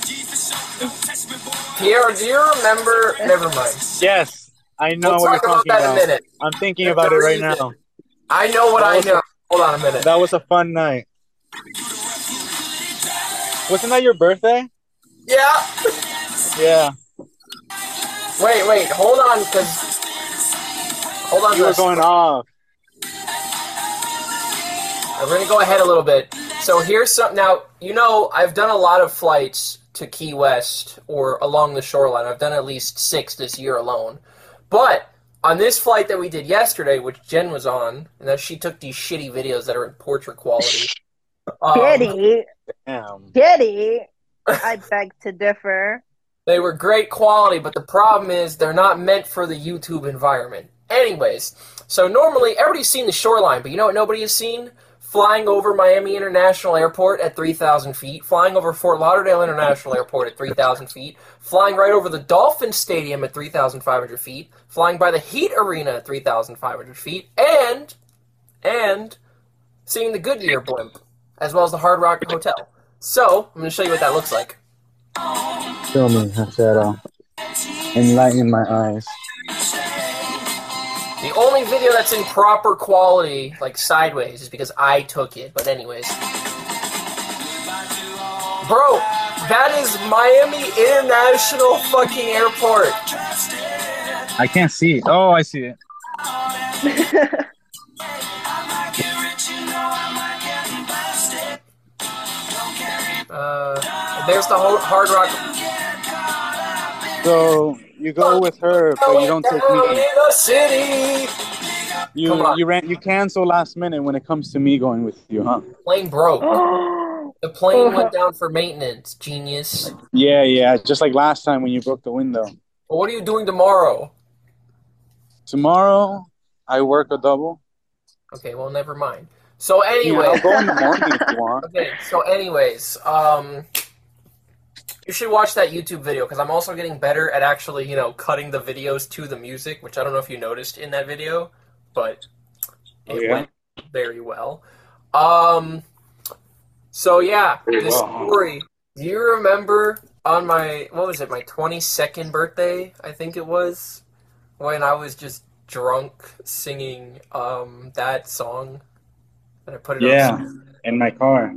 Pierre, do you remember? Never mind. Yes. I know We'll what you're about talking that in a about. minute. I'm thinking There's about it right reason. now. I know what That I was a- know. Hold on a minute. That was a fun night. Wasn't that your birthday? Yeah. Yeah. Wait, wait. Hold on, because. Hold on. You were going off. We're gonna go ahead a little bit. So here's some. Now you know I've done a lot of flights to Key West or along the shoreline. I've done at least six this year alone. But on this flight that we did yesterday, which Jenn was on, and that she took these shitty videos that are in portrait quality. (laughs) um, Kitty, Damn. kitty. I beg to differ. They were great quality, but the problem is they're not meant for the YouTube environment. Anyways, so normally everybody's seen the shoreline, but you know what nobody has seen? Flying over Miami International Airport at 3,000 feet, flying over Fort Lauderdale International Airport at 3,000 feet, flying right over the Dolphin Stadium at 3,500 feet, flying by the Heat Arena at 3,500 feet, and, and seeing the Goodyear blimp, as well as the Hard Rock Hotel. So, I'm going to show you what that looks like. Show me, Hachero. Uh, enlighten my eyes. The only video that's in proper quality, like sideways, is because I took it. But anyways, bro, that is Miami International fucking airport. I can't see it. Oh, I see it. Uh, there's the whole Hard Rock. So you go with her, but you don't take me. in the city. You you ran you cancel last minute when it comes to me going with you, huh? Plane broke. oh, (gasps) The plane went down for maintenance. Genius. Yeah, yeah. Just like last time when you broke the window. Well, what are you doing tomorrow? Tomorrow I work a double. Okay, well, never mind. So Yeah, anyway. I'll go in the (laughs) morning if you want. Okay, so anyways, um, you should watch that YouTube video because I'm also getting better at actually, you know, cutting the videos to the music, which I don't know if you noticed in that video, but Oh, it yeah? went very well. Um, so yeah, Very this well, story. Do you remember on my what was it, my 22nd birthday? I think it was when I was just drunk singing um that song, and I put it Yeah, on. in my car.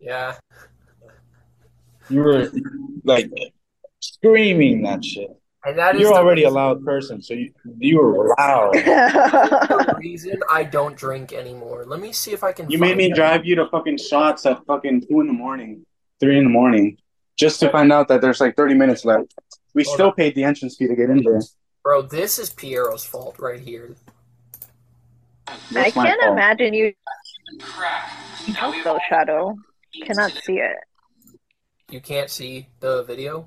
Yeah. You were like screaming that shit. And that is You're the already a loud person, so you you were loud. (laughs) the reason I don't drink anymore. Let me see if I can. You made me that. drive you to fucking shots at fucking two in the morning, three in the morning, just to find out that there's like 30 minutes left. We Hold still on. paid the entrance fee to get in there. Bro, this is Piero's fault right here. I That's my can't fault. imagine you Crack. Now we also, Shadoe. Cannot see it. You can't see the video.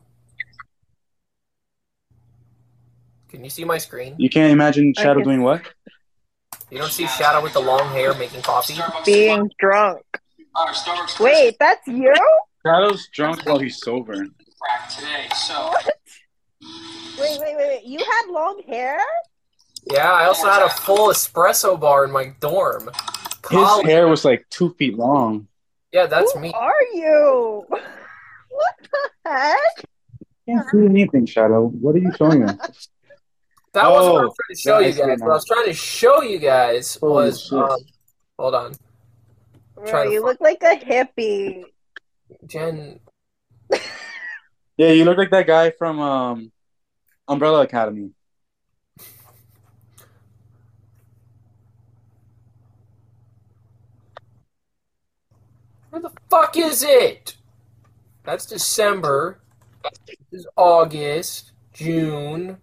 Can you see my screen? You can't imagine Shadoe can- doing what? You don't see Shadoe with the long hair making coffee. Being drunk. Wait, that's you? Shadoe's drunk while he's sober. crack today. So Wait, wait, wait, wait. You had long hair? Yeah, I also had a full espresso bar in my dorm. His hair was like two feet long. Yeah, that's Who me. are you? What the heck? Can't see anything, Shadoe. What are you showing us? (laughs) That wasn't what I Oh, was trying to show you guys. What I was trying to show you guys Holy was. Um, hold on, Bro, you look like a hippie. Jenn. (laughs) Yeah, you look like that guy from um, Umbrella Academy. Where the fuck is it? That's December. This is August, June,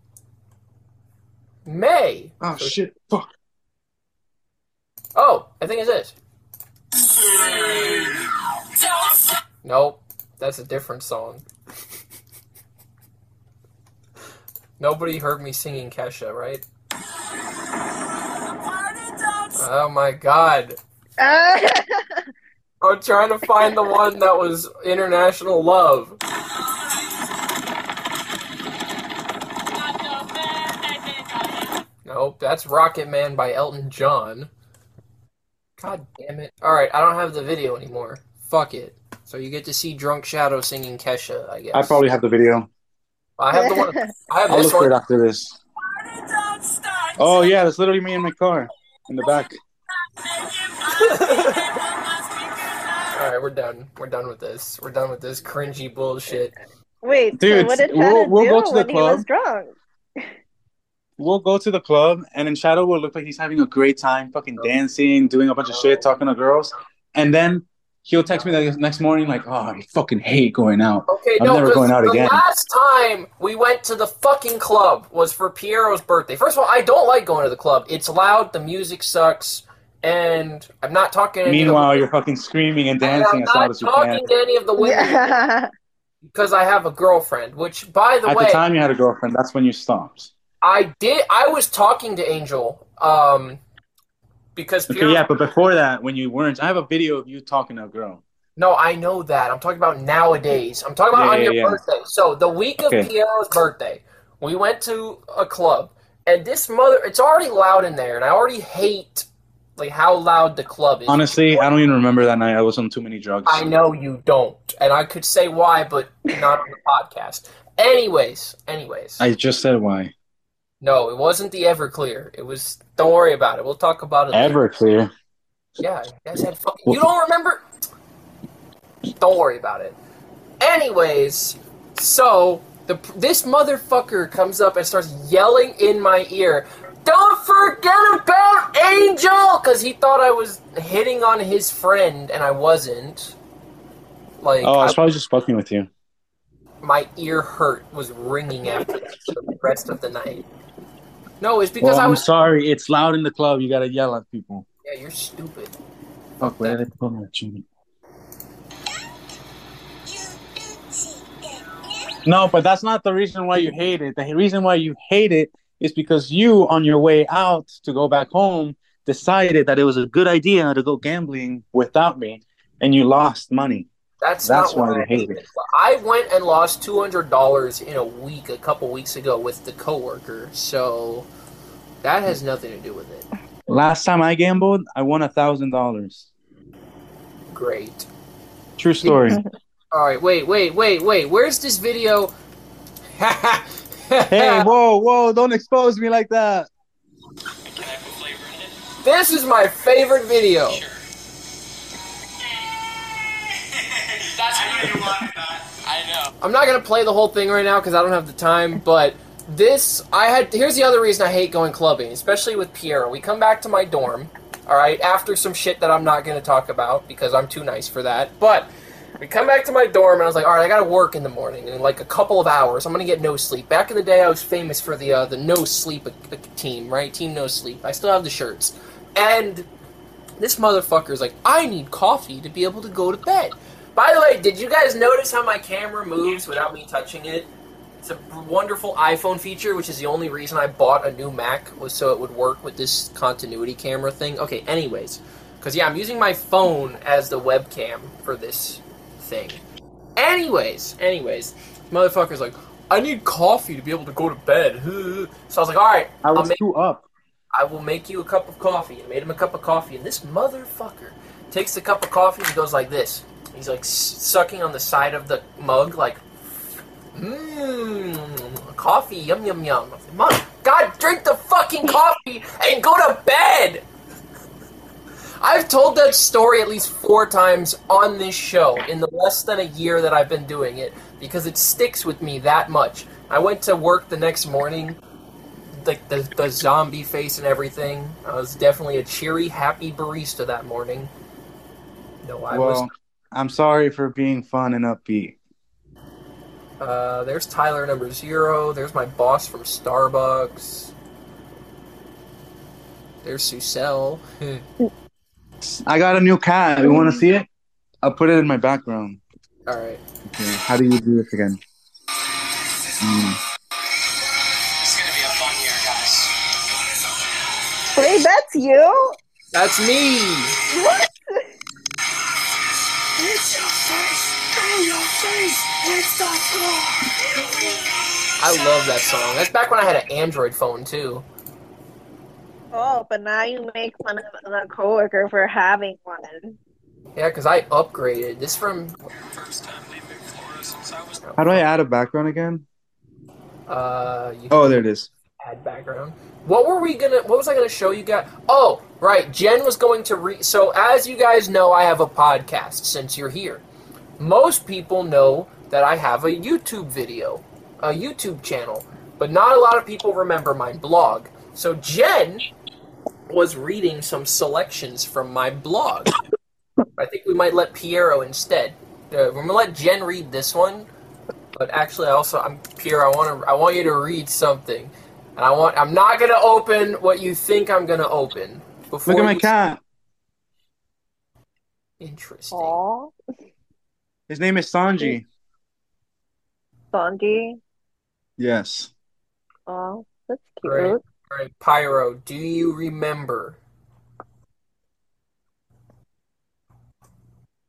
May. Oh So- shit! Fuck. Oh, I think it's this. Nope, that's a different song. Nobody heard me singing Kesha, right? Oh my god. (laughs) Ah. I'm trying to find the one that was International Love. Nope, that's Rocket Man by Elton John. God damn it. Alright, I don't have the video anymore. Fuck it. So you get to see Drunk Shadoe singing Kesha, I guess. I probably have the video. I have the one. I have I'll this look for it one. after this. Oh yeah, that's literally me in my car in the back. (laughs) Alright, we're done. We're done with this. We're done with this cringy bullshit. Wait, Dude, so what did we'll- we'll do go to the when he was drunk? We'll go to the club, and then Shadoe will look like he's having a great time, fucking dancing, doing a bunch of shit, talking to girls, and then he'll text me the next morning like, "Oh, I fucking hate going out." Okay, I'm no, never 'cause going out the again. last time we went to the fucking club was for Piero's birthday. First of all, I don't like going to the club. It's loud, the music sucks, and I'm not talking Meanwhile, you're fucking screaming and dancing I'm as loud not as you talking can. to any of the women Yeah. (laughs) because I have a girlfriend. Which, by the At way, at the time you had a girlfriend, that's when you stopped. I did. I was talking to Angel, um, because Okay, Piero. yeah, but before that, when you weren't, I have a video of you talking to a girl. No, I know that. I'm talking about nowadays. I'm talking about Yeah, on yeah, your yeah. birthday. So the week of Okay. Piero's birthday, we went to a club, and this mother, it's already loud in there, and I already hate like how loud the club is. Honestly, I don't even remember that night. I was on too many drugs. I know you don't, and I could say why, but not on the podcast. Anyways, anyways, I just said why. no, it wasn't the Everclear. It was. Don't worry about it. We'll talk about it. later. Everclear. Yeah, you guys had fucking. You don't remember? Don't worry about it. Anyways, so the this motherfucker comes up and starts yelling in my ear. Don't forget about Angel, because he thought I was hitting on his friend, and I wasn't. Like, Oh, I was I- probably just fucking with you. my ear hurt was ringing after the rest of the night. No, it's because Well, I I'm was. sorry. It's loud in the club. You gotta yell at people. Yeah, you're stupid. Fuck, where did I put chin? No, but that's not the reason why you hate it. The reason why you hate it is because you, on your way out to go back home, decided that it was a good idea to go gambling without me, and you lost money. That's, That's not why I hate it. I went and lost two hundred dollars in a week a couple weeks ago with the coworker, so that has nothing to do with it. Last time I gambled, I won a thousand dollars. Great. True story. (laughs) All right, wait, wait, wait, wait. Where's this video? (laughs) (laughs) hey, whoa, whoa! Don't expose me like that. Can I put flavor in it? this is my favorite video. That's I knew you wanted that. I know. I'm not gonna play the whole thing right now because I don't have the time. But this, I had. Here's the other reason I hate going clubbing, especially with Piero. We come back to my dorm, all right, after some shit that I'm not gonna talk about because I'm too nice for that. But we come back to my dorm and I was like, all right, I gotta work in the morning in like a couple of hours. I'm gonna get no sleep. Back in the day, I was famous for the uh, the no sleep uh, uh, team, right? Team no sleep. I still have the shirts, and this motherfucker's like, I need coffee to be able to go to bed. By the way, did you guys notice how my camera moves without me touching it? It's a wonderful iPhone feature, which is the only reason I bought a new Mac was so it would work with this continuity camera thing. Okay, anyways, because yeah, I'm using my phone as the webcam for this thing. Anyways, anyways, motherfucker's like, I need coffee to be able to go to bed. (laughs) So I was like, all right, I I'll was make too up. I will make you a cup of coffee. I made him a cup of coffee, and this motherfucker takes the cup of coffee and goes like this. He's like sucking on the side of the mug, like, mmm, coffee, yum yum yum. Mom, God, drink the fucking coffee and go to bed. I've told that story at least four times on this show in the less than a year that I've been doing it because it sticks with me that much. I went to work the next morning like the, the zombie face and everything. I was definitely a cheery, happy barista that morning. No, I well, was. I'm sorry for being fun and upbeat. Uh, there's Tyler number zero. There's my boss from Starbucks. There's Susel. (laughs) I got a new cat. You want to see it? I'll put it in my background. All right. Okay. How do you do this again? Mm. Wait, that's you? That's me. What? It's your face. I love that song. That's back when I had an Android phone, too. Oh, but now you make fun of the coworker for having one. Yeah, because I upgraded. This from First time leaving Florida since I was How do I add a background again? uh you Oh, there it is. add background. What were we gonna? What was I gonna show you guys? Oh, right. Jenn was going to read. So as you guys know, I have a podcast. Since you're here, most people know that I have a YouTube video, a YouTube channel, but not a lot of people remember my blog. So Jenn was reading some selections from my blog. I think we might let Piero instead. Uh, we're gonna let Jenn read this one, but actually, I also, I'm Piero. I want to, I want you to read something. And I want. I'm not gonna open what you think I'm gonna open. Before Look at my you- cat. Interesting. Aw, His name is Sanji. Sanji. Yes. Oh, that's cute. Right. All right, Piero. Do you remember?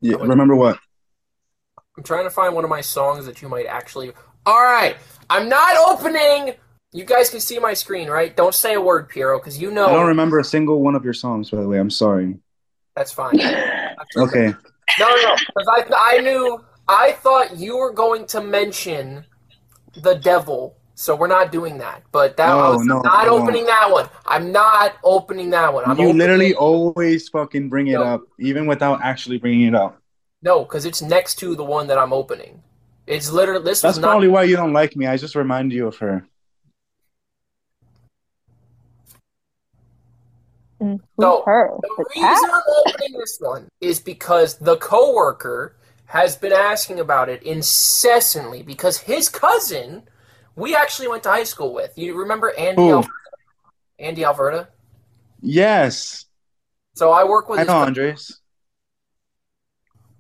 Yeah. Remember what? I'm trying to find one of my songs that you might actually. All right. I'm not opening. You guys can see my screen, right? Don't say a word, Piero, because you know I don't remember a single one of your songs, by the way. I'm sorry. that's fine. (laughs) Okay. No, no, no. Because I, I knew, I thought you were going to mention the devil, so we're not doing that. But that I No, was no, not no. opening that one. I'm not opening that one. I'm you opening- literally always fucking bring it No. up, even without actually bringing it up. no, because it's next to the one that I'm opening. It's literally this That's was not. probably why you don't like me. I just remind you of her. Mm, Who's No, her? The The reason? I'm opening this one is because the coworker has been asking about it incessantly because his cousin, we actually went to high school with. You remember Andy? Alberta? Andy Alberta. Yes. So I work with I his know. Andres.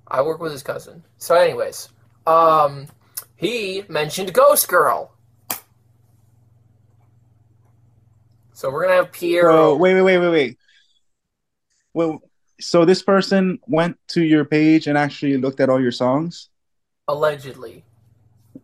I work with his cousin. So, anyways, um, he mentioned Ghost Girl. So we're gonna have Piero. So, wait, wait, wait, wait, wait. Well, so this person went to your page and actually looked at all your songs? allegedly.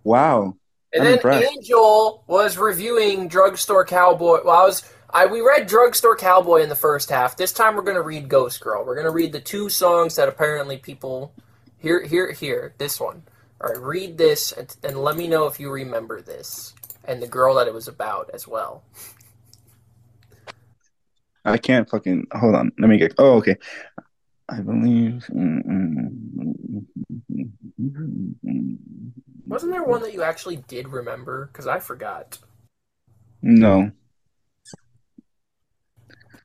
Wow. And I'm then impressed. Angel was reviewing Drugstore Cowboy. Well, I was I we read Drugstore Cowboy in the first half. This time we're gonna read Ghost Girl. We're gonna read the two songs that apparently people here here here this one. All right, read this and, and let me know if you remember this and the girl that it was about as well. I can't fucking hold on. Let me get. Oh, okay. I believe. mm, mm, mm, mm Wasn't there one that you actually did remember? Because I forgot. No.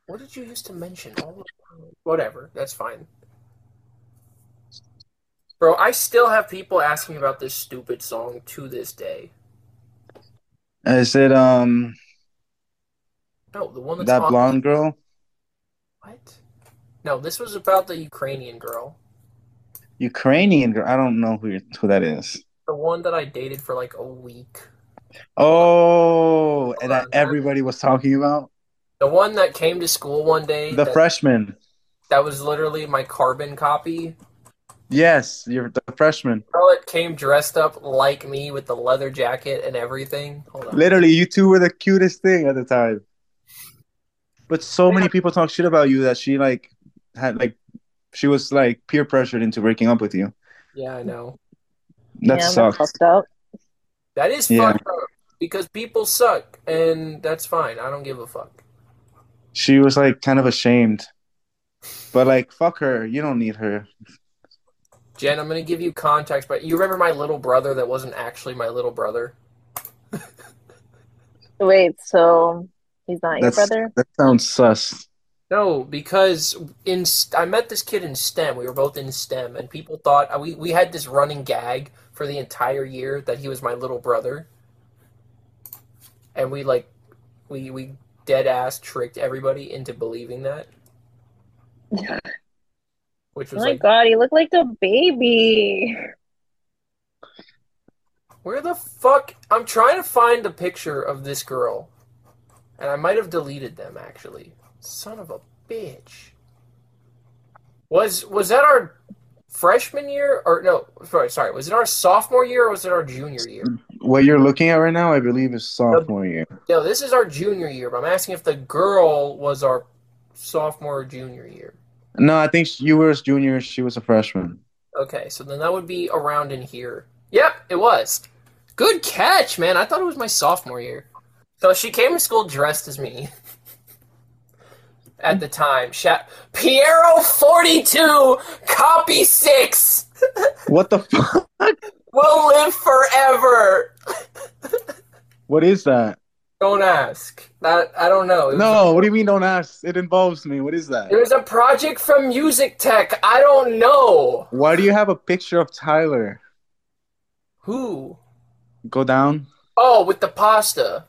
What did you used to mention all the time? Whatever, that's fine. Bro, I still have people asking about this stupid song to this day. Is it um No, the one that's that on- blonde girl? What? No, this was about the Ukrainian girl. Ukrainian girl? I don't know who who that is. The one that I dated for like a week. Oh, and that everybody was talking about The one that came to school one day. the that, freshman. that was literally my carbon copy. Yes, you're the freshman. Girl that came dressed up like me with the leather jacket and everything. Hold on. Literally, you two were the cutest thing at the time. But so many people talk shit about you that she like had like she was like peer pressured into breaking up with you. Yeah, I know. That yeah, sucks. that's fucked up. That is Yeah. fucked up because people suck, and that's fine. I don't give a fuck. She was like kind of ashamed. But like fuck her, you don't need her. Jenn, I'm gonna give you context, but you remember my little brother that wasn't actually my little brother? (laughs) Wait, so he's not your brother? that sounds sus. No, because in I met this kid in STEM. We were both in STEM, and people thought uh, we we had this running gag for the entire year that he was my little brother, and we like we we dead ass tricked everybody into believing that, (laughs) which Oh my like, god, he looked like a baby. where the fuck? I'm trying to find a picture of this girl. and I might have deleted them actually. Son of a bitch. Was was that our freshman year or no? Sorry, sorry. Was it our sophomore year or was it our junior year? What you're looking at right now, I believe, is sophomore year. No, this is our junior year. But I'm asking if the girl was our sophomore or junior year. No, I think you were a junior. She was a freshman. Okay, so then that would be around in here. Yep, it was. Good catch, man. I thought it was my sophomore year. So she came to school dressed as me. (laughs) At the time, Sha- Piero forty two, copy six, What the fuck? will live forever. What is that? Don't ask. That I don't know. No, what do you mean? Don't ask. It involves me. What is that? was a project from Music Tech. I don't know Why do you have a picture of Tyler? who. Go down. Oh, with the pasta,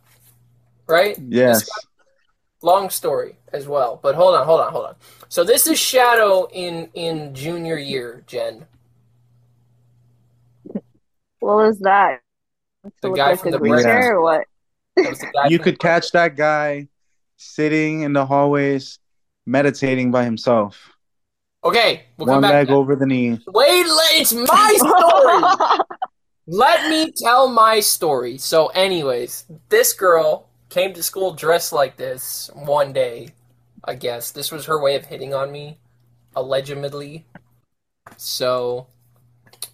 right? Yes. Long story as well. But hold on, hold on, hold on. So this is Shadoe in in junior year, Jenn. What was that? The guy like from the green or what? That was the guy (laughs) You could catch that guy sitting in the hallways, meditating by himself, Okay, we'll come one back. leg to over the knee. Wait, let- it's my story. (laughs) Let me tell my story. So, anyways, this girl came to school dressed like this one day. I guess this was her way of hitting on me, allegedly. So,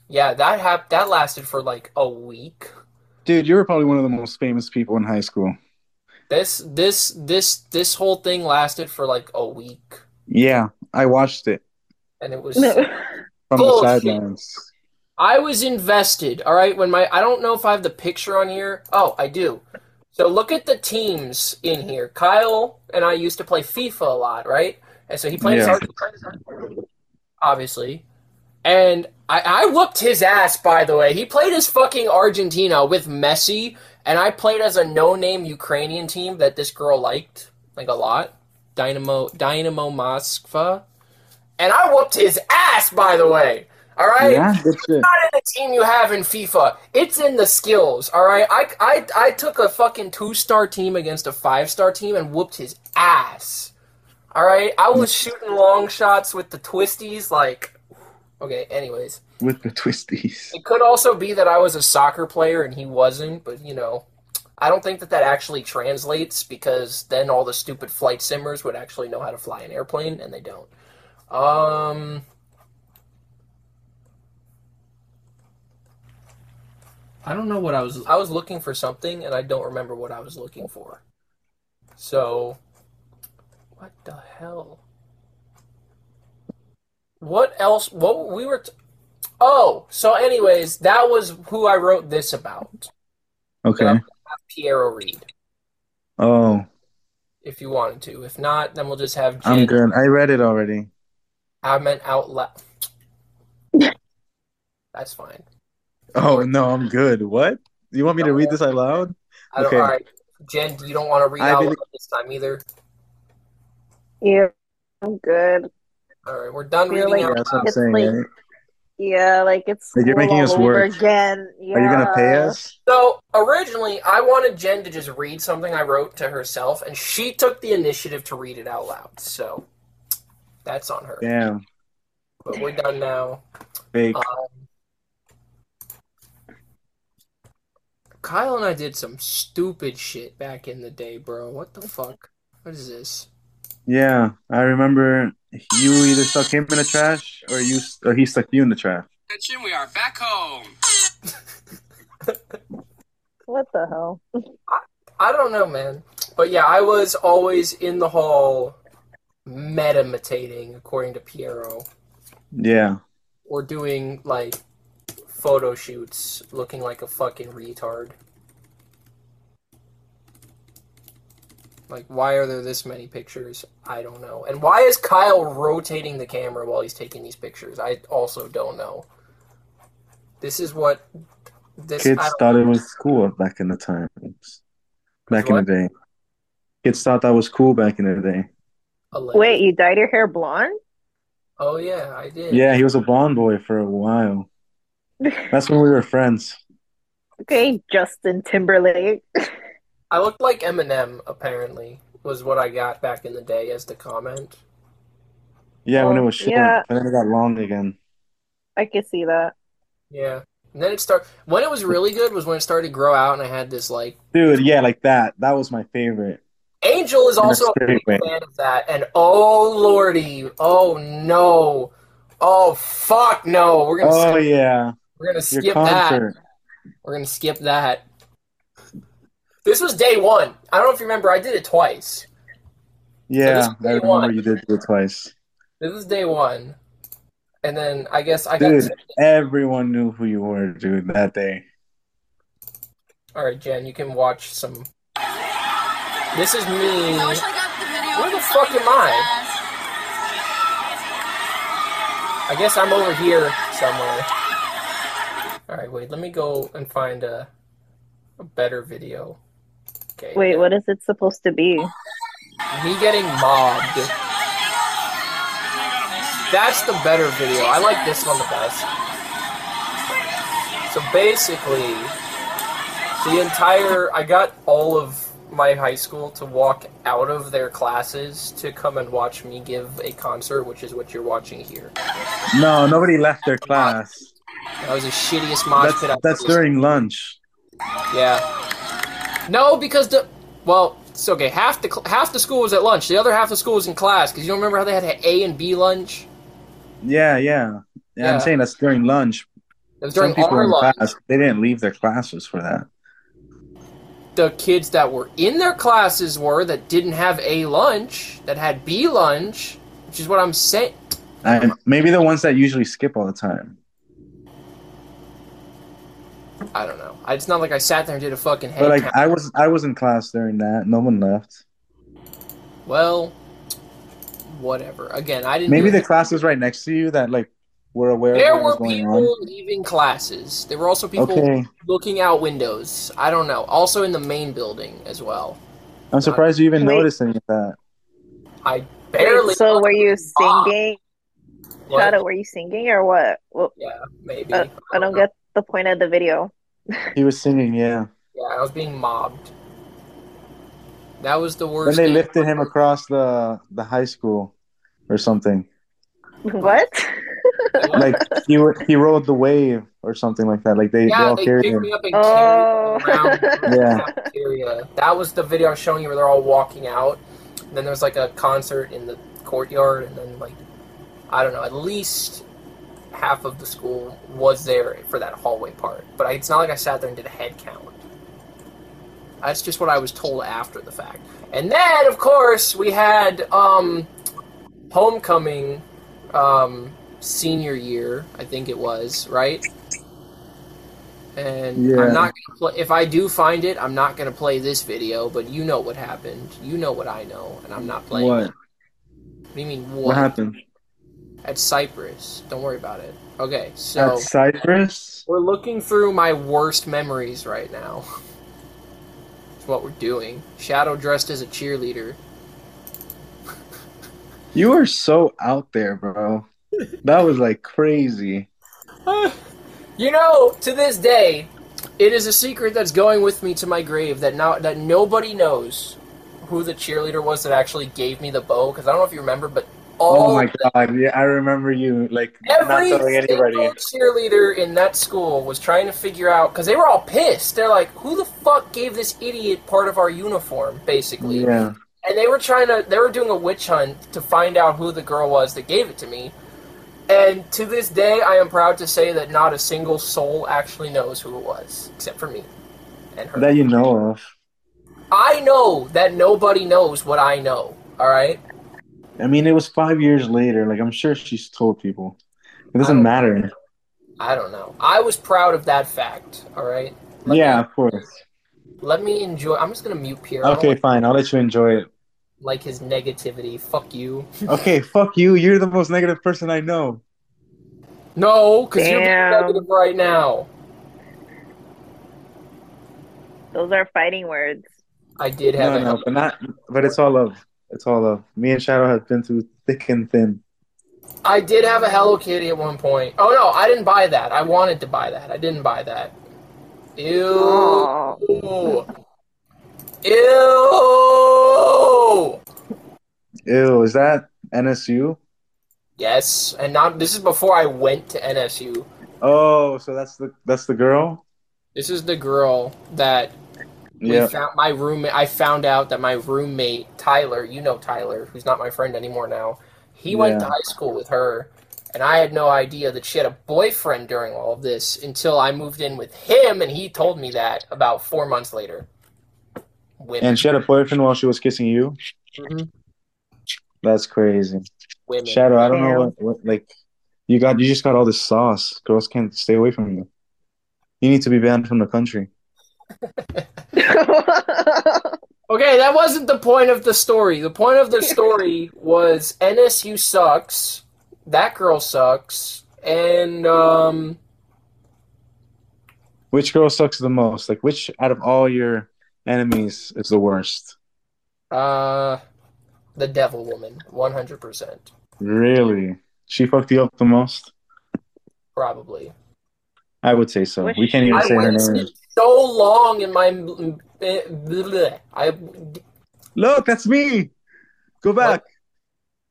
yeah, that hap- that lasted for like a week. Dude, you were probably one of the most famous people in high school. This this this this whole thing lasted for like a week, Yeah, I watched it and it was from Bullshit. the sidelines. I was invested. All right, when my I don't know if I have the picture on here. Oh, I do. So look at the teams in here. Kyle and I used to play FIFA a lot, right? And so he played Yeah. obviously. And I, I whooped his ass, by the way. He played as fucking Argentina with Messi, and I played as a no-name Ukrainian team that this girl liked, like a lot. Dynamo Dynamo Moskva. And I whooped his ass, by the way. All right? Yeah, good not in the team you have in FIFA. It's in the skills. All right. I I I took a fucking two star team against a five star team and whooped his ass. All right. I was shooting long shots with the twisties. Like, okay. Anyways, With the twisties. it could also be that I was a soccer player and he wasn't. But you know, I don't think that that actually translates because then all the stupid flight simmers would actually know how to fly an airplane and they don't. Um. I don't know what I was. I was looking for something, and I don't remember what I was looking for. So, what the hell? What else? What we were? T- oh, so anyways, that was who I wrote this about. Okay. Piero read. Oh, If you wanted to. If not, then we'll just have Jenn I'm good. I read it already. I meant out loud. (laughs) That's fine. Oh no, I'm good. What? You want me to read this out loud? Okay. All right, Jenn, you don't want to read I out believe- loud this time either. Yeah, I'm good. All right, we're done Feel reading like- out That's what I'm saying. like- right? Yeah, like it's Like, you're making us work. again. Yeah. Are you gonna pay us? So originally, I wanted Jenn to just read something I wrote to herself, and she took the initiative to read it out loud. So that's on her. Damn, But we're done now. fake. Um, Kyle and I did some stupid shit back in the day, bro. What the fuck? What is this? Yeah, I remember you either stuck him in the trash or you or he stuck you in the trash. Attention, we are back home. (laughs) What the hell? I I don't know, man. But yeah, I was always in the hall meditating, according to Piero, Yeah. or doing like photo shoots looking like a fucking retard. Like, why are there this many pictures? I don't know. And why is Kyle rotating the camera while he's taking these pictures? I also don't know. This is what this Kids I don't- thought it was cool back in the times. Back in the day. Kids thought that was cool back in the day. Wait, you dyed your hair blonde? Oh yeah, I did. Yeah, he was a blonde boy for a while. That's when we were friends. Okay, Justin Timberlake. I looked like Eminem, apparently, was what I got back in the day as the comment. Yeah, when it Oh, was short, yeah. but then it got long again. I can see that. Yeah. And then it started, when it was really good was when it started to grow out and I had this, like, Dude, yeah, like that. That was my favorite. Angel is also a big way. fan of that. And oh, lordy. Oh, no. Oh, fuck no. We're going to Oh skip, yeah, we're gonna skip that. We're going to skip that. This was day one. I don't know if you remember, I did it twice. Yeah, this is I remember one. you did it twice. This is day one. And then I guess I got. Everyone knew who you were, dude, that day. All right, Jenn, you can watch some. This is me. I wish I got the video. Where the fuck am I? I guess I'm over here somewhere. All right, wait. Let me go and find a a better video. Okay. Wait, what is it supposed to be? Me getting mobbed. That's the better video. I like this one the best. So basically, the entire I got all of my high school to walk out of their classes to come and watch me give a concert, which is what you're watching here. No, nobody left their class. That was the shittiest mosh That's pit I've that's during lunch. Yeah. No, because the well, it's okay. Half the half the school was at lunch. The other half of the school was in class. Because you don't remember how they had A and B lunch? Yeah, yeah. Yeah, Yeah. I'm saying that's during lunch. It was Some people our in lunch. class, they didn't leave their classes for that. The kids that were in their classes were that didn't have A lunch, that had B lunch, which is what I'm saying. And maybe the ones that usually skip all the time. I don't know. I- It's not like I sat there and did a fucking head But like count. I was I was in class during that. No one left. Well, whatever. Again, I didn't. Maybe the it. classes right next to you that like were aware There of what was were going people on. leaving classes. There were also people Okay. looking out windows. I don't know. Also in the main building as well. I'm surprised you even Wait. noticed any of that. I barely. Wait, so were you singing? Shadoe, were you singing or what? Well, Yeah, maybe. uh, I don't get the point of the video. (laughs) He was singing, yeah. Yeah, I was being mobbed. That was the Then worst. they day. lifted him across the the high school or something. What? Like he he rode the wave or something like that. Like they, they yeah, all they carried him. me up and Oh. carried around (laughs) Yeah. the cafeteria. That was the video I was showing you where they're all walking out. And then there's like a concert in the courtyard, and then like I don't know, at least half of the school was there for that hallway part. But I, it's not like I sat there and did a head count. That's just what I was told after the fact. And then, of course, we had um, homecoming um, senior year. I think it was right. And Yeah. I'm not gonna play. If I do find it, I'm not gonna play this video. But you know what happened. You know what I know, and I'm not playing. What? What do you mean what? What happened? At Cyprus. Don't worry about it. Okay, so At Cyprus? we're looking through my worst memories right now. That's what we're doing. Shadoe dressed as a cheerleader. You are so out there, bro. That was like crazy. You know, to this day, it is a secret that's going with me to my grave that now that nobody knows who the cheerleader was that actually gave me the bow. Because I don't know if you remember, but Oh, oh my god, yeah, I remember you like not Every telling anybody. single cheerleader in that school was trying to figure out because they were all pissed. They're like, "Who the fuck gave this idiot part of our uniform?" Basically, Yeah. and they were trying to they were doing a witch hunt to find out who the girl was that gave it to me and to this day i am proud to say that not a single soul actually knows who it was except for me and her That you know of. i know that nobody knows what i know all right I mean, it was five years later. Like, I'm sure she's told people. It doesn't don't- matter. i don't know i was proud of that fact all right let yeah, me, of course. let me enjoy i'm just gonna mute Piero Okay, like, fine. I'll let you enjoy it. like his negativity fuck you (laughs) Okay, fuck you. You're the most negative person I know. no because you're negative right now Those are fighting words. i did have No, a no, but not. But it's all love. It's all love. Me and Shadoe have been through thick and thin. I did have a Hello Kitty at one point. Oh no, I didn't buy that. I wanted to buy that. I didn't buy that. Ew. Oh. Ew. Ew, is that NSU? Yes, and not. This is before I went to NSU. Oh, so that's the that's the girl. This is the girl that we Yeah. found. My roommate. I found out that my roommate Tyler. You know Tyler, who's not my friend anymore now. He went to high school with her, and I had no idea that she had a boyfriend during all of this until I moved in with him, and he told me that about four months later. Women. And she had a boyfriend while she was kissing you. Mhm. That's crazy. Women. Shadoe, I don't know what, what like you got. You just got all this sauce. Girls can't stay away from you. You need to be banned from the country. (laughs) Okay, that wasn't the point of the story. The point of the story was NSU sucks. That girl sucks. And um Which girl sucks the most? Like, which out of all your enemies is the worst? uh the devil woman, 100%. Really? She fucked you up the most? Probably. I would say so. Wish We can't even I say her name. So long in my. I Look, that's me. Go back.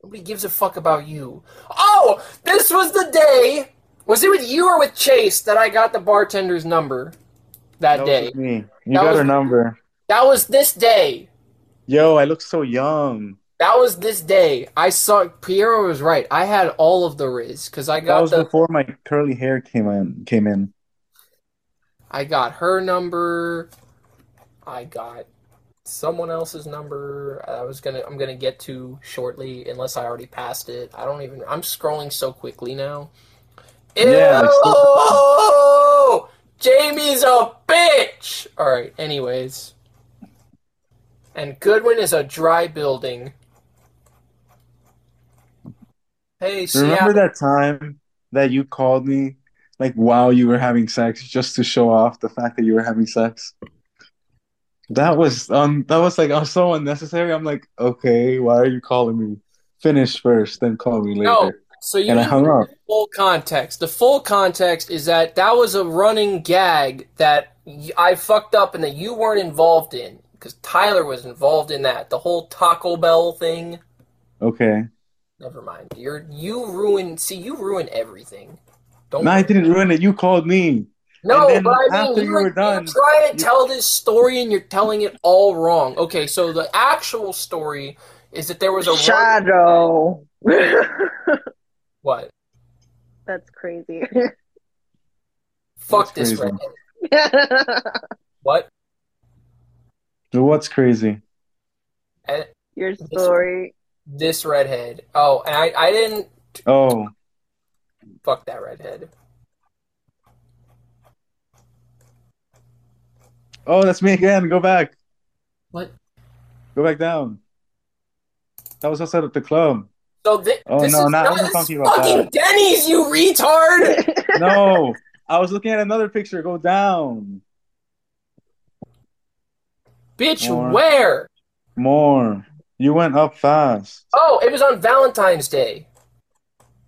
nobody gives a fuck about you. Oh, this was the day. Was it with you or with Chase that I got the bartender's number that That day? me. You That got was- her number. That was this day. Yo, I look so young. That was this day. I saw Piero was right. I had all of the Riz because I got. That was the before my curly hair came in. Came in. I got her number. I got someone else's number. I was gonna I'm gonna get to shortly unless I already passed it. I don't even I'm scrolling so quickly now. Yeah, Ew! Jamie's a bitch. All right. Anyways, and Goodwin is a dry building. Hey, Remember that time that you called me like while you were having sex just to show off the fact that you were having sex? That was um that was like oh, so unnecessary. I'm like, okay, why are you calling me? Finish first, then call me later. No, so you And I hung up. full context. The full context is that that was a running gag that I fucked up and that you weren't involved in because Tyler was involved in that. The whole Taco Bell thing. Okay. Never mind. You're you ruin. See, you ruin everything. Don't. No, I didn't ruin it. You called me. No, but I mean, after you you were, were done, you're trying to you- tell this story and you're telling it all wrong. Okay, so the actual story is that there was a Shadoe. (laughs) what? That's crazy. Fuck That's this crazy. redhead. (laughs) What? What's crazy? And Your story. this redhead. Oh, and I, I didn't Oh, fuck that redhead. oh, that's me again. Go back. What? Go back down. That was outside of the club. So thi- Oh, this no, is not- I not wasn't talking about fucking that. Denny's, you retard. (laughs) No, I was looking at another picture. Go down. Bitch, More. where? More. You went up fast. Oh, it was on Valentine's Day.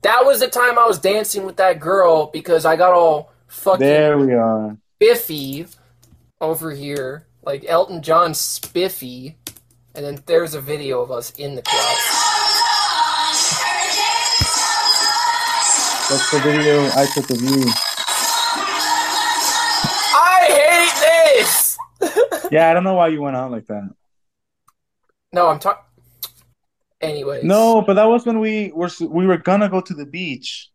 That was the time I was dancing with that girl because I got all fucking There we are. spiffy over here, like Elton John spiffy. And then there's a video of us in the club. That's the video I took of you. I hate this. (laughs) Yeah, I don't know why you went out like that. no, I'm talking. Anyways. No, but that was when we were we were gonna go to the beach,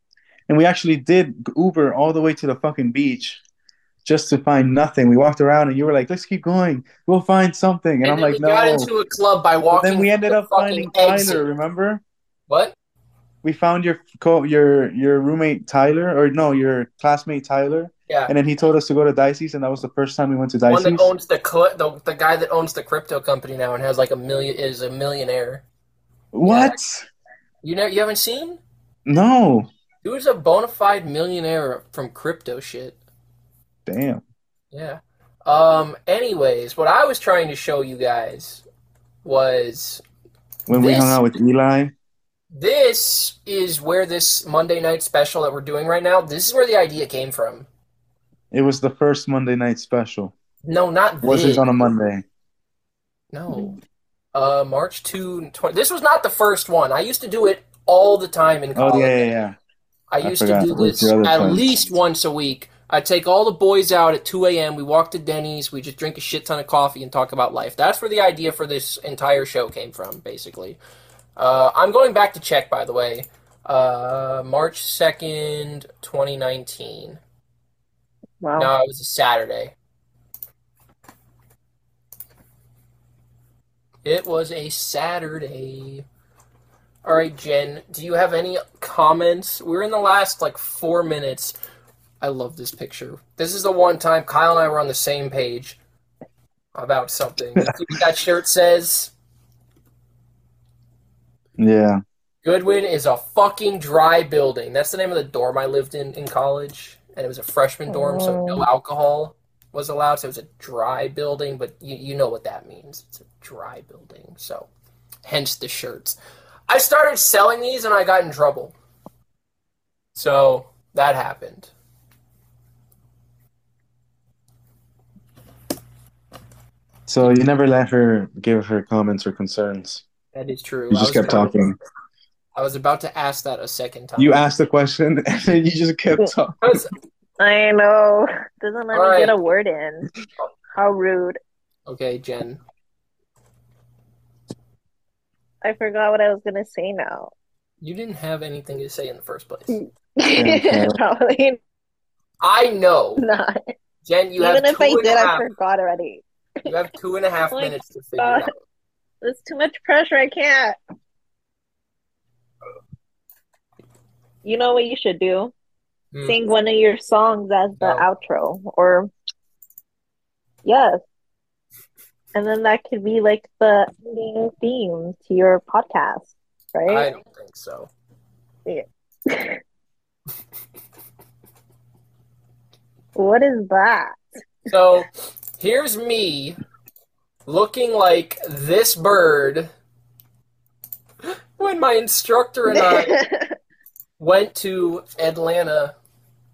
and we actually did Uber all the way to the fucking beach, just to find nothing. We walked around, and you were like, "Let's keep going. We'll find something." And, And, I'm like, we got "No." into a club by But walking. then we ended up finding exit. Tyler. Remember? What? We found your co your your roommate Tyler, or no, your classmate Tyler, Yeah. and then he told us to go to Dicey's, and that was the first time we went to Dicey's. One that owns the, the the guy that owns the crypto company now and has like a million is a millionaire. What? You know you haven't seen? No. He was a bona fide millionaire from crypto shit. Damn. Yeah. Um. Anyways, what I was trying to show you guys was When we hung out with Eli. this is where this Monday night special that we're doing right now. This is where the idea came from. It was the first Monday night special. No, not this. Was this. it on a Monday? No. Uh, March 2, 20. This was not the first one. I used to do it all the time in college. Oh yeah, yeah, yeah. I I used to do With this at friends. least once a week. I'd take all the boys out at 2 a.m. We walk to Denny's. We just drink a shit ton of coffee and talk about life. That's where the idea for this entire show came from, basically. Uh, I'm going back to check, by the way. Uh, March 2nd, 2019. Wow. No, it was a Saturday. It was a Saturday. All right, Jenn, do you have any comments? We're in the last like four minutes. I love this picture. This is the one time Kyle and I were on the same page about something. See what that (laughs) shirt says? Yeah. Goodwin is a fucking dry building. That's the name of the dorm I lived in in college, and it was a freshman dorm, so no oh. alcohol was allowed. So it was a dry building, but you you know what that means. It's a dry building, so hence the shirts. I started selling these, and I got in trouble. So that happened. So you never let her give her comments or concerns. That is true. You just kept about- talking. I was about to ask that a second time. You asked the question (laughs) and then you just kept talking. Because- I know. Doesn't let All me get a word in. How rude. okay, Jenn. I forgot what I was gonna say now. You didn't have anything to say in the first place. (laughs) Probably I know. not. Jenn, you Even have if two I and a did, I forgot already. You have two and a half (laughs) Oh minutes to figure God. it uh, out. There's too much pressure. I can't. You know what you should do? Hmm. Sing one of your songs as the No. outro, or yes, and then that could be like the ending theme to your podcast, right? I don't think so. Yeah. What is that? So here's me looking like this bird (gasps) when my instructor and I (laughs) went to Atlanta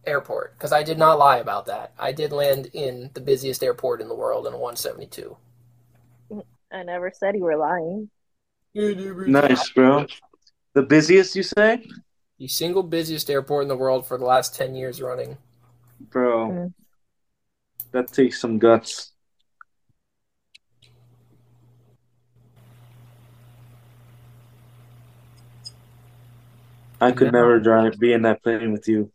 airport because I did not lie about that. I did land in the busiest airport in the world in a 172. I never said you were lying. Nice, bro. The busiest you say? The single busiest airport in the world for the last 10 years running. Bro. Mm. That takes some guts. I could never drive be in that plane with you.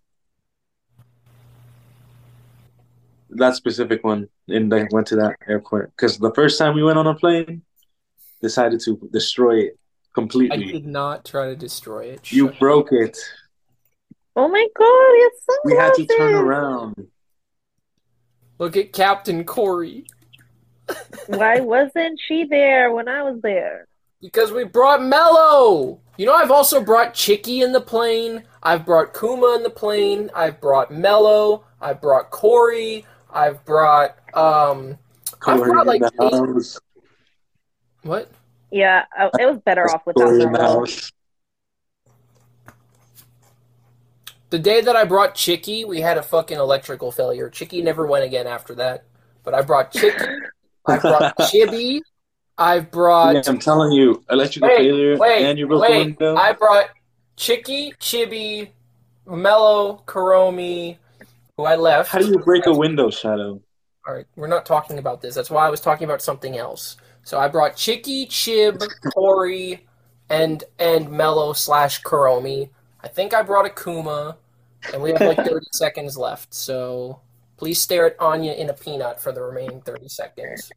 That specific one and that went to that airport because the first time we went on a plane, decided to destroy it completely. I did not try to destroy it. You Shut broke it. Oh my god, it's We had to turn around. Look at Captain Corey. Why wasn't she there when I was there? Because we brought Mello. You know, I've also brought Chicky in the plane. I've brought Kuma in the plane. I've brought Mello. I've brought Corey. I've brought um. I've brought, like, in eight- What? Yeah, it was better off without Corey in the Mello. The day that I brought Chicky, we had a fucking electrical failure. Chicky never went again after that. But I brought Chicky. (laughs) I brought Chibi. I've brought. Yeah, I'm telling you, electrical Wait, failure wait, and you broke the wait. window. I brought Chicky, Chibi, Mello, Karomi, who I left. How do you break a window, Shadoe? All right, we're not talking about this. That's why I was talking about something else. So I brought Chicky, Chib, Tori, and and Mello slash Karomi. I think I brought Akuma, and we have like (laughs) 30 seconds left. So please stare at Anya in a peanut for the remaining 30 seconds.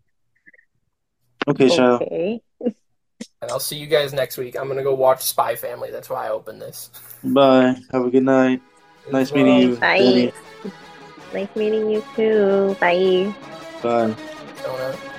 Okay, Shadoe. Okay. And I'll see you guys next week. I'm gonna go watch Spy Family. That's why I opened this. Bye. Have a good night. Nice meeting you, Bye. Danny. Nice meeting you too. Bye. Bye. Donut.